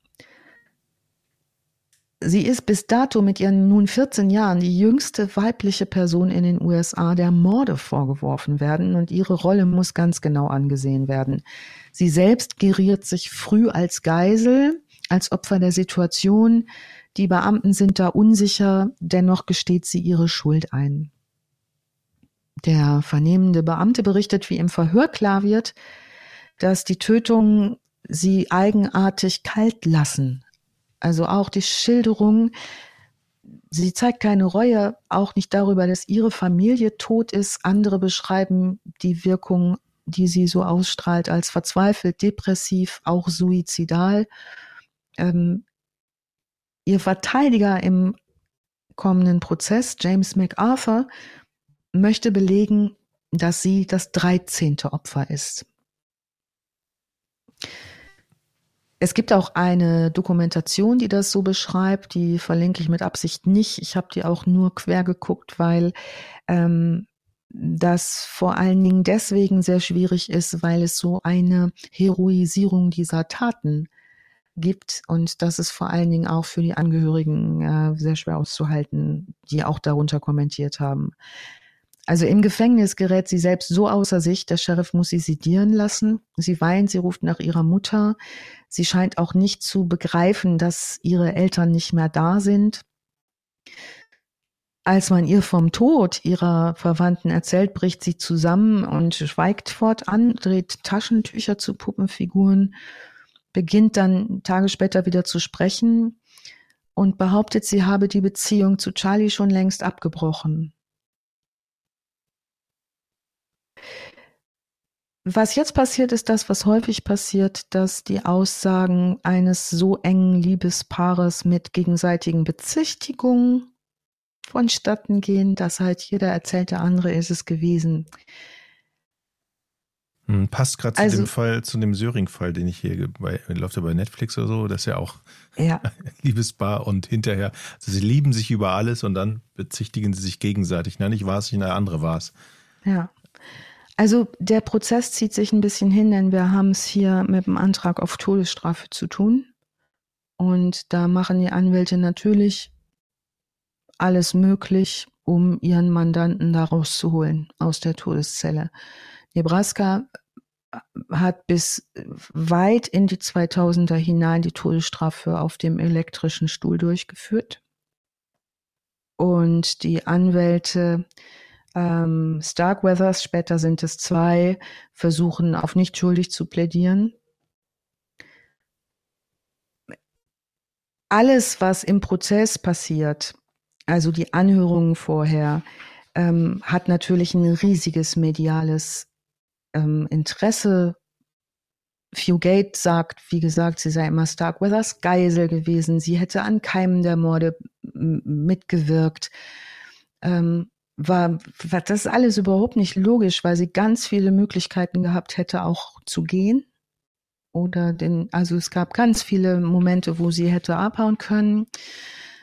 [SPEAKER 2] Sie ist bis dato mit ihren nun 14 Jahren die jüngste weibliche Person in den USA, der Morde vorgeworfen werden und ihre Rolle muss ganz genau angesehen werden. Sie selbst geriert sich früh als Geisel, als Opfer der Situation. Die Beamten sind da unsicher, dennoch gesteht sie ihre Schuld ein. Der vernehmende Beamte berichtet, wie im Verhör klar wird, dass die Tötungen sie eigenartig kalt lassen. Also auch die Schilderung, sie zeigt keine Reue, auch nicht darüber, dass ihre Familie tot ist. Andere beschreiben die Wirkung, die sie so ausstrahlt, als verzweifelt, depressiv, auch suizidal. Ähm, ihr Verteidiger im kommenden Prozess, James MacArthur, möchte belegen, dass sie das 13. Opfer ist. Es gibt auch eine Dokumentation, die das so beschreibt, die verlinke ich mit Absicht nicht. Ich habe die auch nur quer geguckt, weil ähm, das vor allen Dingen deswegen sehr schwierig ist, weil es so eine Heroisierung dieser Taten gibt und das ist vor allen Dingen auch für die Angehörigen äh, sehr schwer auszuhalten, die auch darunter kommentiert haben. Also im Gefängnis gerät sie selbst so außer sich, der Sheriff muss sie sedieren lassen. Sie weint, sie ruft nach ihrer Mutter. Sie scheint auch nicht zu begreifen, dass ihre Eltern nicht mehr da sind. Als man ihr vom Tod ihrer Verwandten erzählt, bricht sie zusammen und schweigt fortan, dreht Taschentücher zu Puppenfiguren, beginnt dann Tage später wieder zu sprechen und behauptet, sie habe die Beziehung zu Charlie schon längst abgebrochen. Was jetzt passiert, ist das, was häufig passiert, dass die Aussagen eines so engen Liebespaares mit gegenseitigen Bezichtigungen vonstatten gehen, dass halt jeder erzählt, der andere ist es gewesen.
[SPEAKER 3] Hm, passt gerade also, zu dem Fall, zu dem Söring-Fall, den ich hier bei, läuft ja bei Netflix oder so, das ist ja auch ja. Liebespaar und hinterher, also sie lieben sich über alles und dann bezichtigen sie sich gegenseitig. Na, nicht war es, nicht eine andere war es.
[SPEAKER 2] Ja. Also der Prozess zieht sich ein bisschen hin, denn wir haben es hier mit dem Antrag auf Todesstrafe zu tun. Und da machen die Anwälte natürlich alles möglich, um ihren Mandanten da rauszuholen aus der Todeszelle. Nebraska hat bis weit in die 2000er hinein die Todesstrafe auf dem elektrischen Stuhl durchgeführt. Und die Anwälte ähm, Starkweathers, später sind es zwei, versuchen auf nicht schuldig zu plädieren. Alles, was im Prozess passiert, also die Anhörungen vorher, ähm, hat natürlich ein riesiges mediales ähm, Interesse. Fugate sagt, wie gesagt, sie sei immer Starkweathers Geisel gewesen. Sie hätte an Keimen der Morde mitgewirkt. Ähm, war, war das alles überhaupt nicht logisch, weil sie ganz viele Möglichkeiten gehabt hätte, auch zu gehen. oder den, also es gab ganz viele Momente, wo sie hätte abhauen können.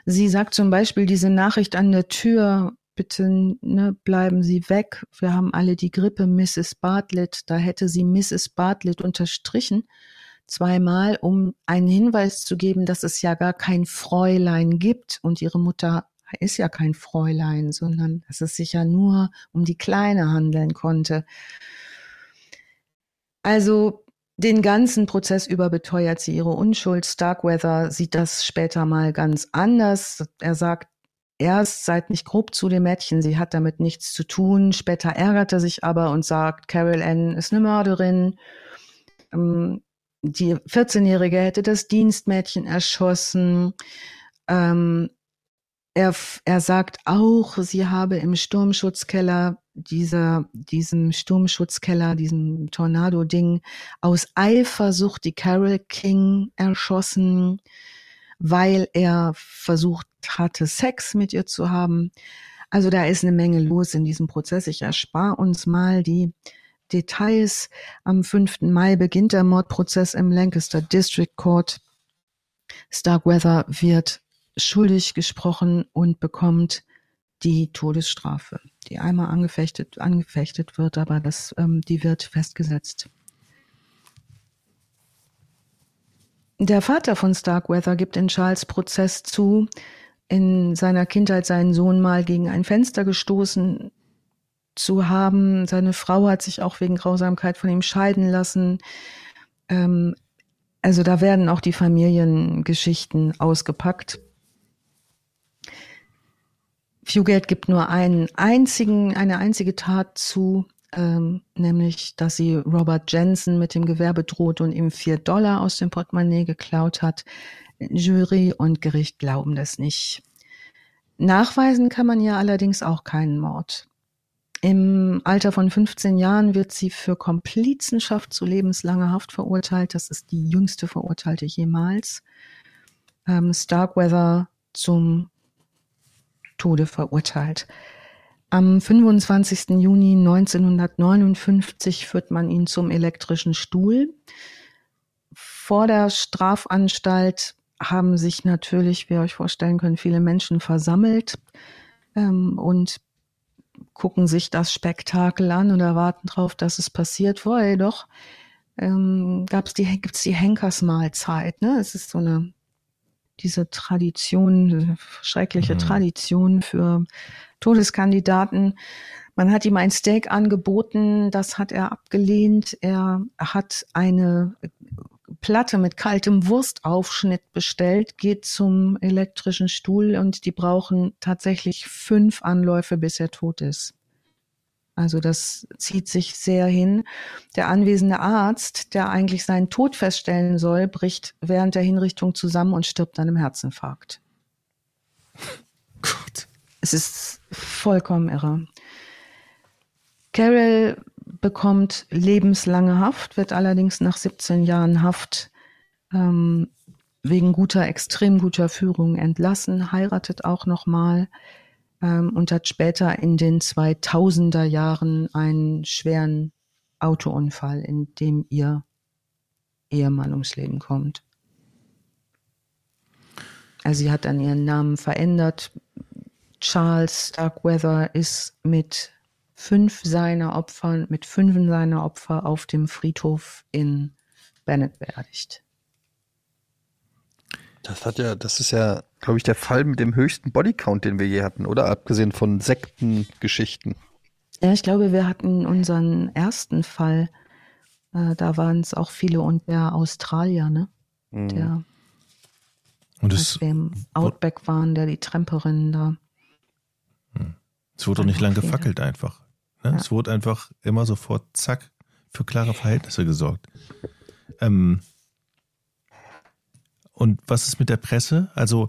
[SPEAKER 2] Sie sagt zum Beispiel diese Nachricht an der Tür, bitte ne, bleiben Sie weg. Wir haben alle die Grippe, Mrs. Bartlett. Da hätte sie Mrs. Bartlett unterstrichen zweimal, um einen Hinweis zu geben, dass es ja gar kein Fräulein gibt und ihre Mutter ist ja kein Fräulein, sondern dass es sich ja nur um die Kleine handeln konnte. Also den ganzen Prozess über beteuert sie ihre Unschuld. Starkweather sieht das später mal ganz anders. Er sagt, erst seid nicht grob zu dem Mädchen, sie hat damit nichts zu tun. Später ärgert er sich aber und sagt, Carol Ann ist eine Mörderin. Ähm, die 14-Jährige hätte das Dienstmädchen erschossen. Ähm, er, er sagt auch, sie habe im Sturmschutzkeller dieser, diesem Sturmschutzkeller, diesem Tornado-Ding aus Eifersucht die Carol King erschossen, weil er versucht hatte, Sex mit ihr zu haben. Also da ist eine Menge los in diesem Prozess. Ich erspare uns mal die Details. Am 5. Mai beginnt der Mordprozess im Lancaster District Court. Starkweather wird schuldig gesprochen und bekommt die Todesstrafe, die einmal angefechtet, angefechtet wird, aber das, ähm, die wird festgesetzt. Der Vater von Starkweather gibt in Charles Prozess zu, in seiner Kindheit seinen Sohn mal gegen ein Fenster gestoßen zu haben. Seine Frau hat sich auch wegen Grausamkeit von ihm scheiden lassen. Ähm, also da werden auch die Familiengeschichten ausgepackt. Fugate gibt nur einen einzigen, eine einzige Tat zu, ähm, nämlich, dass sie Robert Jensen mit dem Gewehr bedroht und ihm vier Dollar aus dem Portemonnaie geklaut hat. Jury und Gericht glauben das nicht. Nachweisen kann man ja allerdings auch keinen Mord. Im Alter von 15 Jahren wird sie für Komplizenschaft zu lebenslanger Haft verurteilt. Das ist die jüngste Verurteilte jemals. Ähm, Starkweather zum Tode verurteilt. Am 25. Juni 1959 führt man ihn zum elektrischen Stuhl. Vor der Strafanstalt haben sich natürlich, wie ihr euch vorstellen könnt, viele Menschen versammelt ähm, und gucken sich das Spektakel an und erwarten darauf, dass es passiert. Vorher jedoch ähm, gab's die, gibt's die Henkersmahlzeit. Ne? Es ist so eine diese Tradition, schreckliche mhm. Tradition für Todeskandidaten. Man hat ihm ein Steak angeboten, das hat er abgelehnt. Er hat eine Platte mit kaltem Wurstaufschnitt bestellt, geht zum elektrischen Stuhl und die brauchen tatsächlich fünf Anläufe, bis er tot ist. Also das zieht sich sehr hin. Der anwesende Arzt, der eigentlich seinen Tod feststellen soll, bricht während der Hinrichtung zusammen und stirbt an einem Herzinfarkt. Gut. Es ist vollkommen irre. Carol bekommt lebenslange Haft, wird allerdings nach 17 Jahren Haft ähm, wegen guter, extrem guter Führung entlassen, heiratet auch nochmal ähm, und hat später in den 2000er Jahren einen schweren Autounfall, in dem ihr Ehemann ums Leben kommt. Also sie hat dann ihren Namen verändert. Charles Starkweather ist mit fünf seiner Opfer, mit fünf seiner Opfer auf dem Friedhof in Bennett beerdigt.
[SPEAKER 1] Das hat ja, das ist ja, glaube ich, der Fall mit dem höchsten Bodycount, den wir je hatten, oder? Abgesehen von Sektengeschichten.
[SPEAKER 2] Ja, ich glaube, wir hatten unseren ersten Fall. Äh, da waren es auch viele und der Australier, ne? Mhm. Der
[SPEAKER 3] und es, als
[SPEAKER 2] wir im Outback waren, der die Tremperin da.
[SPEAKER 3] Hm. Es wurde doch nicht lang gefackelt einfach. Ne? Ja. Es wurde einfach immer sofort, zack, für klare Verhältnisse gesorgt. Ähm, und was ist mit der Presse? Also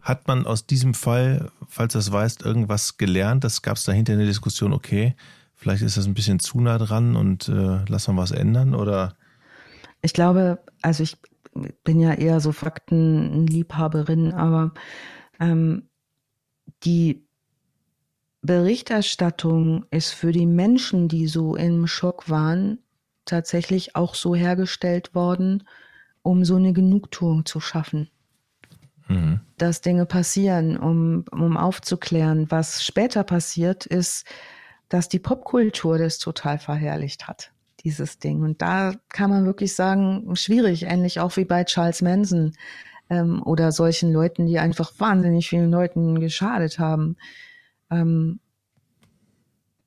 [SPEAKER 3] hat man aus diesem Fall, falls du das weißt, irgendwas gelernt? Das gab es dahinter in der Diskussion, okay, vielleicht ist das ein bisschen zu nah dran und äh, lass mal was ändern oder?
[SPEAKER 2] Ich glaube, also ich bin ja eher so Faktenliebhaberin, aber ähm, die Berichterstattung ist für die Menschen, die so im Schock waren, tatsächlich auch so hergestellt worden, um so eine Genugtuung zu schaffen. Mhm. Dass Dinge passieren, um, um aufzuklären. Was später passiert, ist, dass die Popkultur das total verherrlicht hat, dieses Ding. Und da kann man wirklich sagen, schwierig, ähnlich auch wie bei Charles Manson ähm, oder solchen Leuten, die einfach wahnsinnig vielen Leuten geschadet haben. Ähm,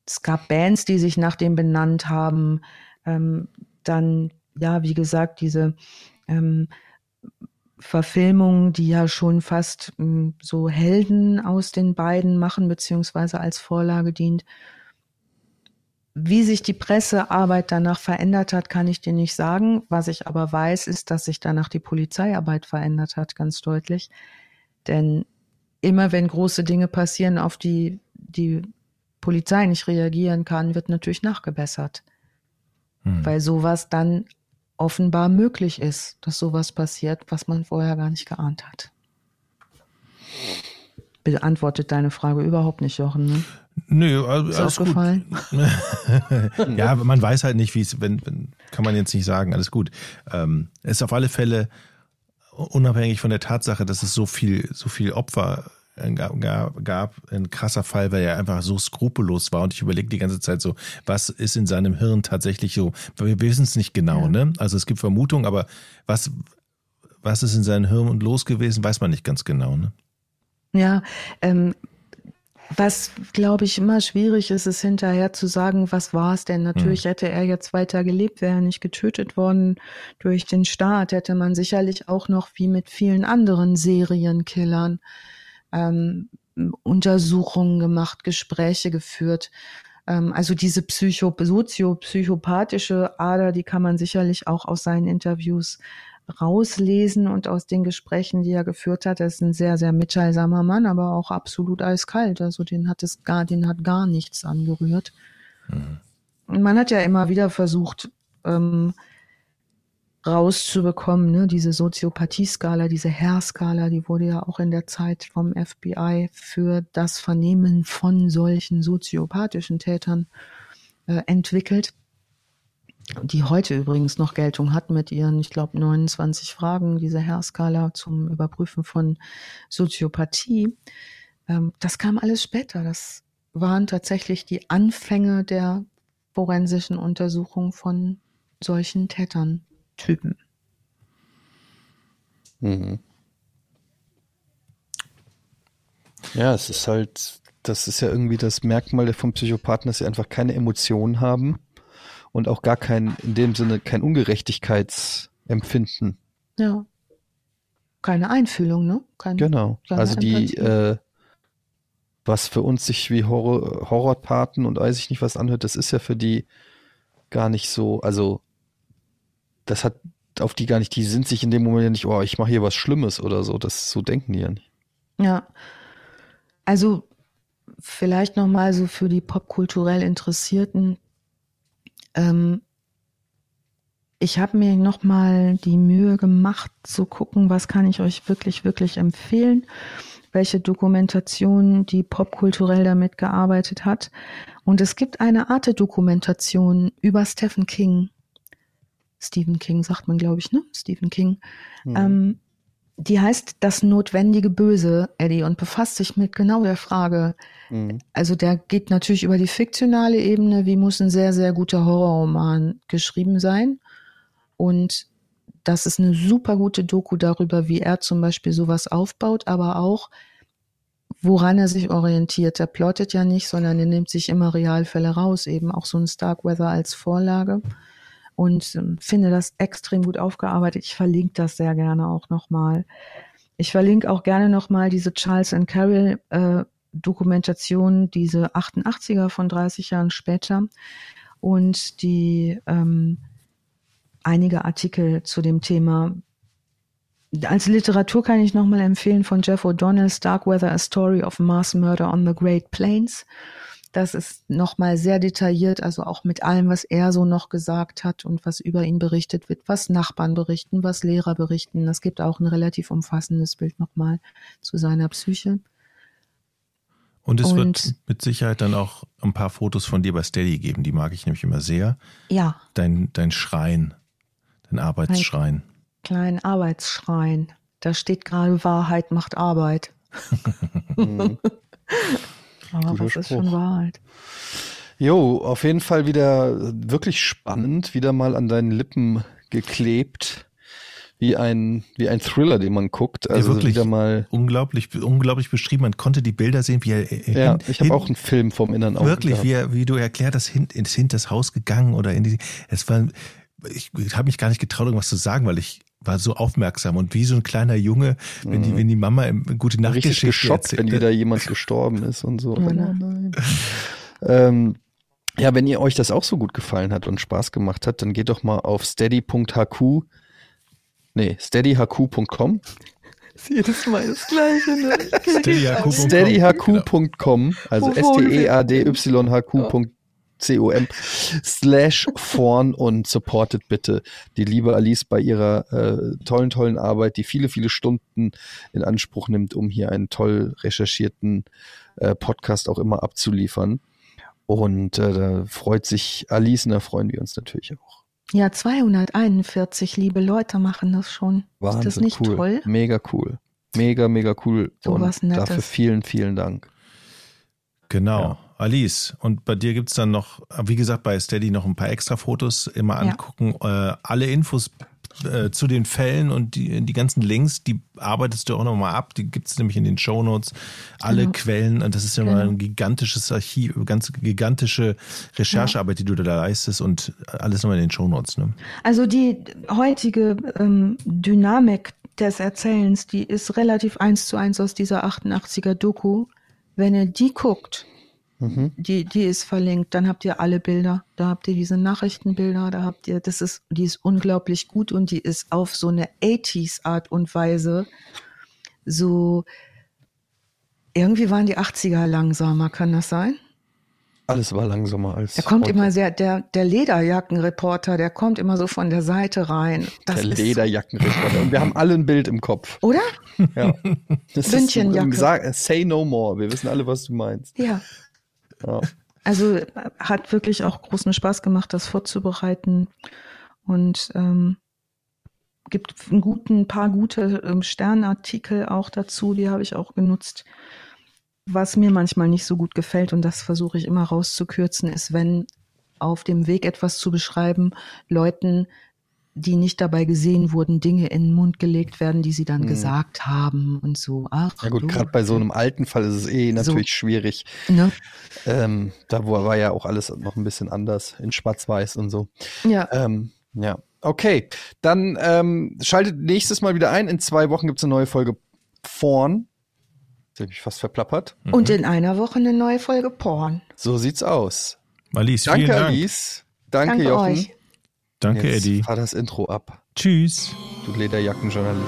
[SPEAKER 2] es gab Bands, die sich nach dem benannt haben. Ähm, dann, ja, wie gesagt, diese ähm, Verfilmungen, die ja schon fast ähm, so Helden aus den beiden machen, beziehungsweise als Vorlage dient. Wie sich die Pressearbeit danach verändert hat, kann ich dir nicht sagen. Was ich aber weiß, ist, dass sich danach die Polizeiarbeit verändert hat, ganz deutlich. Denn immer wenn große Dinge passieren, auf die die Polizei nicht reagieren kann, wird natürlich nachgebessert. Hm. Weil sowas dann offenbar möglich ist, dass sowas passiert, was man vorher gar nicht geahnt hat. Beantwortet deine Frage überhaupt nicht, Jochen. Ne?
[SPEAKER 3] Nö, also, ist alles aufgefallen? gut. ja, man weiß halt nicht, wie es, wenn, wenn, kann man jetzt nicht sagen, alles gut. Ähm, es ist auf alle Fälle unabhängig von der Tatsache, dass es so viel, so viel Opfer gab, gab ein krasser Fall, weil er einfach so skrupellos war und ich überlege die ganze Zeit so, was ist in seinem Hirn tatsächlich so, wir wissen es nicht genau, ja. ne? Also es gibt Vermutungen, aber was, was ist in seinem Hirn los gewesen, weiß man nicht ganz genau, ne?
[SPEAKER 2] Ja, ähm, was, glaube ich, immer schwierig ist, ist hinterher zu sagen, was war es denn? Natürlich hm. hätte er jetzt weiter gelebt, wäre er nicht getötet worden durch den Staat, hätte man sicherlich auch noch wie mit vielen anderen Serienkillern ähm, Untersuchungen gemacht, Gespräche geführt. Ähm, also diese psycho soziopsychopathische Ader, die kann man sicherlich auch aus seinen Interviews rauslesen und aus den Gesprächen, die er geführt hat. Er ist ein sehr, sehr mitteilsamer Mann, aber auch absolut eiskalt. Also den hat es gar, den hat gar nichts angerührt. Mhm. Und man hat ja immer wieder versucht, ähm, rauszubekommen. Ne? Diese Soziopathie-Skala, diese Herr-Skala, die wurde ja auch in der Zeit vom FBI für das Vernehmen von solchen soziopathischen Tätern äh, entwickelt, die heute übrigens noch Geltung hat mit ihren, ich glaube, 29 Fragen, diese Herr-Skala zum Überprüfen von Soziopathie. Ähm, das kam alles später. Das waren tatsächlich die Anfänge der forensischen Untersuchung von solchen Tätern. Typen.
[SPEAKER 1] Mhm. Ja, es ist halt, das ist ja irgendwie das Merkmal vom Psychopathen, dass sie einfach keine Emotionen haben und auch gar kein, in dem Sinne, kein Ungerechtigkeitsempfinden.
[SPEAKER 2] Ja. Keine Einfühlung, ne?
[SPEAKER 1] Kein, genau. Also die, äh, was für uns sich wie Horror, Horrorpaten und weiß ich nicht was anhört, das ist ja für die gar nicht so, also das hat auf die gar nicht, die sind sich in dem Moment ja nicht, oh, ich mache hier was Schlimmes oder so. Das so denken die ja nicht.
[SPEAKER 2] Ja. Also vielleicht nochmal so für die popkulturell Interessierten. Ähm, ich habe mir nochmal die Mühe gemacht zu gucken, was kann ich euch wirklich, wirklich empfehlen, welche Dokumentation die popkulturell damit gearbeitet hat. Und es gibt eine Art Dokumentation über Stephen King Stephen King sagt man, glaube ich, ne? Stephen King. Mhm. Ähm, die heißt Das notwendige Böse, Eddie, und befasst sich mit genau der Frage. Mhm. Also der geht natürlich über die fiktionale Ebene, wie muss ein sehr, sehr guter Horrorroman geschrieben sein. Und das ist eine super gute Doku darüber, wie er zum Beispiel sowas aufbaut, aber auch, woran er sich orientiert. Er plottet ja nicht, sondern er nimmt sich immer Realfälle raus, eben auch so ein Starkweather als Vorlage und ähm, finde das extrem gut aufgearbeitet. Ich verlinke das sehr gerne auch nochmal. Ich verlinke auch gerne nochmal diese Charles and Carroll äh, Dokumentation, diese 88er von 30 Jahren später und die ähm, einige Artikel zu dem Thema. Als Literatur kann ich nochmal empfehlen von Jeff O'Donnell, Starkweather, A Story of Mass Murder on the Great Plains. Das ist nochmal sehr detailliert, also auch mit allem, was er so noch gesagt hat und was über ihn berichtet wird, was Nachbarn berichten, was Lehrer berichten. Das gibt auch ein relativ umfassendes Bild nochmal zu seiner Psyche.
[SPEAKER 3] Und es und wird mit Sicherheit dann auch ein paar Fotos von dir bei Steady geben. Die mag ich nämlich immer sehr.
[SPEAKER 2] Ja.
[SPEAKER 3] Dein, dein Schrein, dein Arbeitsschrein. Ein
[SPEAKER 2] kleinen Arbeitsschrein. Da steht gerade Wahrheit macht Arbeit. Aber Guter was Spruch. ist schon Wahrheit?
[SPEAKER 1] Jo, auf jeden Fall wieder wirklich spannend, wieder mal an deinen Lippen geklebt wie ein, wie ein Thriller, den man guckt. Also
[SPEAKER 3] ja, wirklich wieder mal unglaublich, unglaublich beschrieben. Man konnte die Bilder sehen, wie er.
[SPEAKER 1] Ja, ich habe auch einen Film vom Inneren
[SPEAKER 3] Auge. Wirklich, wie, er, wie du erklärt hast, hin, ins das Haus gegangen oder in die. Es war, ich, ich habe mich gar nicht getraut, irgendwas zu sagen, weil ich war so aufmerksam und wie so ein kleiner Junge, wenn die, mhm. wenn die Mama im gute Nacht
[SPEAKER 1] Richtig geschockt, erzählt. wenn wieder jemand gestorben ist und so. Oh nein. ähm, ja, wenn ihr euch das auch so gut gefallen hat und Spaß gemacht hat, dann geht doch mal auf steady.hq Nee, steadyhq.com.
[SPEAKER 2] Ist jedes Mal das Gleiche. Ne?
[SPEAKER 1] Steadyhq.com, also S-T-E-A-D-Y-H-Q.com slash vorn und supportet bitte die liebe Alice bei ihrer äh, tollen, tollen Arbeit, die viele, viele Stunden in Anspruch nimmt, um hier einen toll recherchierten äh, Podcast auch immer abzuliefern. Und äh, da freut sich Alice und da freuen wir uns natürlich auch.
[SPEAKER 2] Ja, 241 liebe Leute machen das schon.
[SPEAKER 1] Wahnsinn, ist das nicht cool. toll? Mega cool. Mega, mega cool.
[SPEAKER 2] So und was Nettes.
[SPEAKER 1] dafür vielen, vielen Dank.
[SPEAKER 3] Genau. Ja. Alice, und bei dir gibt es dann noch, wie gesagt, bei Steady noch ein paar extra Fotos immer angucken. Ja. Äh, alle Infos äh, zu den Fällen und die, die ganzen Links, die arbeitest du auch nochmal ab. Die gibt es nämlich in den Show Notes. Alle genau. Quellen. Und das ist ja genau. mal ein gigantisches Archiv, ganz gigantische Recherchearbeit, die du da leistest und alles nochmal in den Show Notes. Ne?
[SPEAKER 2] Also die heutige ähm, Dynamik des Erzählens, die ist relativ eins zu eins aus dieser 88er Doku. Wenn ihr die guckt, Mhm. Die, die ist verlinkt. Dann habt ihr alle Bilder. Da habt ihr diese Nachrichtenbilder. Da habt ihr, das ist, die ist unglaublich gut und die ist auf so eine 80s Art und Weise so, irgendwie waren die 80er langsamer, kann das sein?
[SPEAKER 1] Alles war langsamer als.
[SPEAKER 2] Der kommt heute. immer sehr, der, der Lederjackenreporter, der kommt immer so von der Seite rein.
[SPEAKER 1] Das der Lederjackenreporter. Und wir haben alle ein Bild im Kopf.
[SPEAKER 2] Oder?
[SPEAKER 1] Ja. Das Bündchenjacke. Ist, say no more. Wir wissen alle, was du meinst.
[SPEAKER 2] Ja. Also hat wirklich auch großen Spaß gemacht, das vorzubereiten. Und ähm, gibt einen guten, paar gute ähm, Sternartikel auch dazu, die habe ich auch genutzt. Was mir manchmal nicht so gut gefällt und das versuche ich immer rauszukürzen, ist, wenn auf dem Weg etwas zu beschreiben, Leuten die nicht dabei gesehen wurden, Dinge in den Mund gelegt werden, die sie dann hm. gesagt haben und so. Ach,
[SPEAKER 1] ja gut, gerade bei so einem alten Fall ist es eh natürlich so, schwierig. Ne? Ähm, da war ja auch alles noch ein bisschen anders in Schwarz-Weiß und so.
[SPEAKER 2] Ja.
[SPEAKER 1] Ähm, ja. Okay, dann ähm, schaltet nächstes Mal wieder ein. In zwei Wochen gibt es eine neue Folge Porn. Ich habe mich fast verplappert.
[SPEAKER 2] Mhm. Und in einer Woche eine neue Folge Porn.
[SPEAKER 1] So sieht's aus.
[SPEAKER 3] Alice,
[SPEAKER 1] Danke,
[SPEAKER 3] Dank.
[SPEAKER 1] Alice. Danke, Danke Jochen. Euch.
[SPEAKER 3] Danke,
[SPEAKER 1] Jetzt
[SPEAKER 3] Eddie.
[SPEAKER 1] Fahr das Intro ab.
[SPEAKER 3] Tschüss.
[SPEAKER 1] Du Lederjackenjournalist.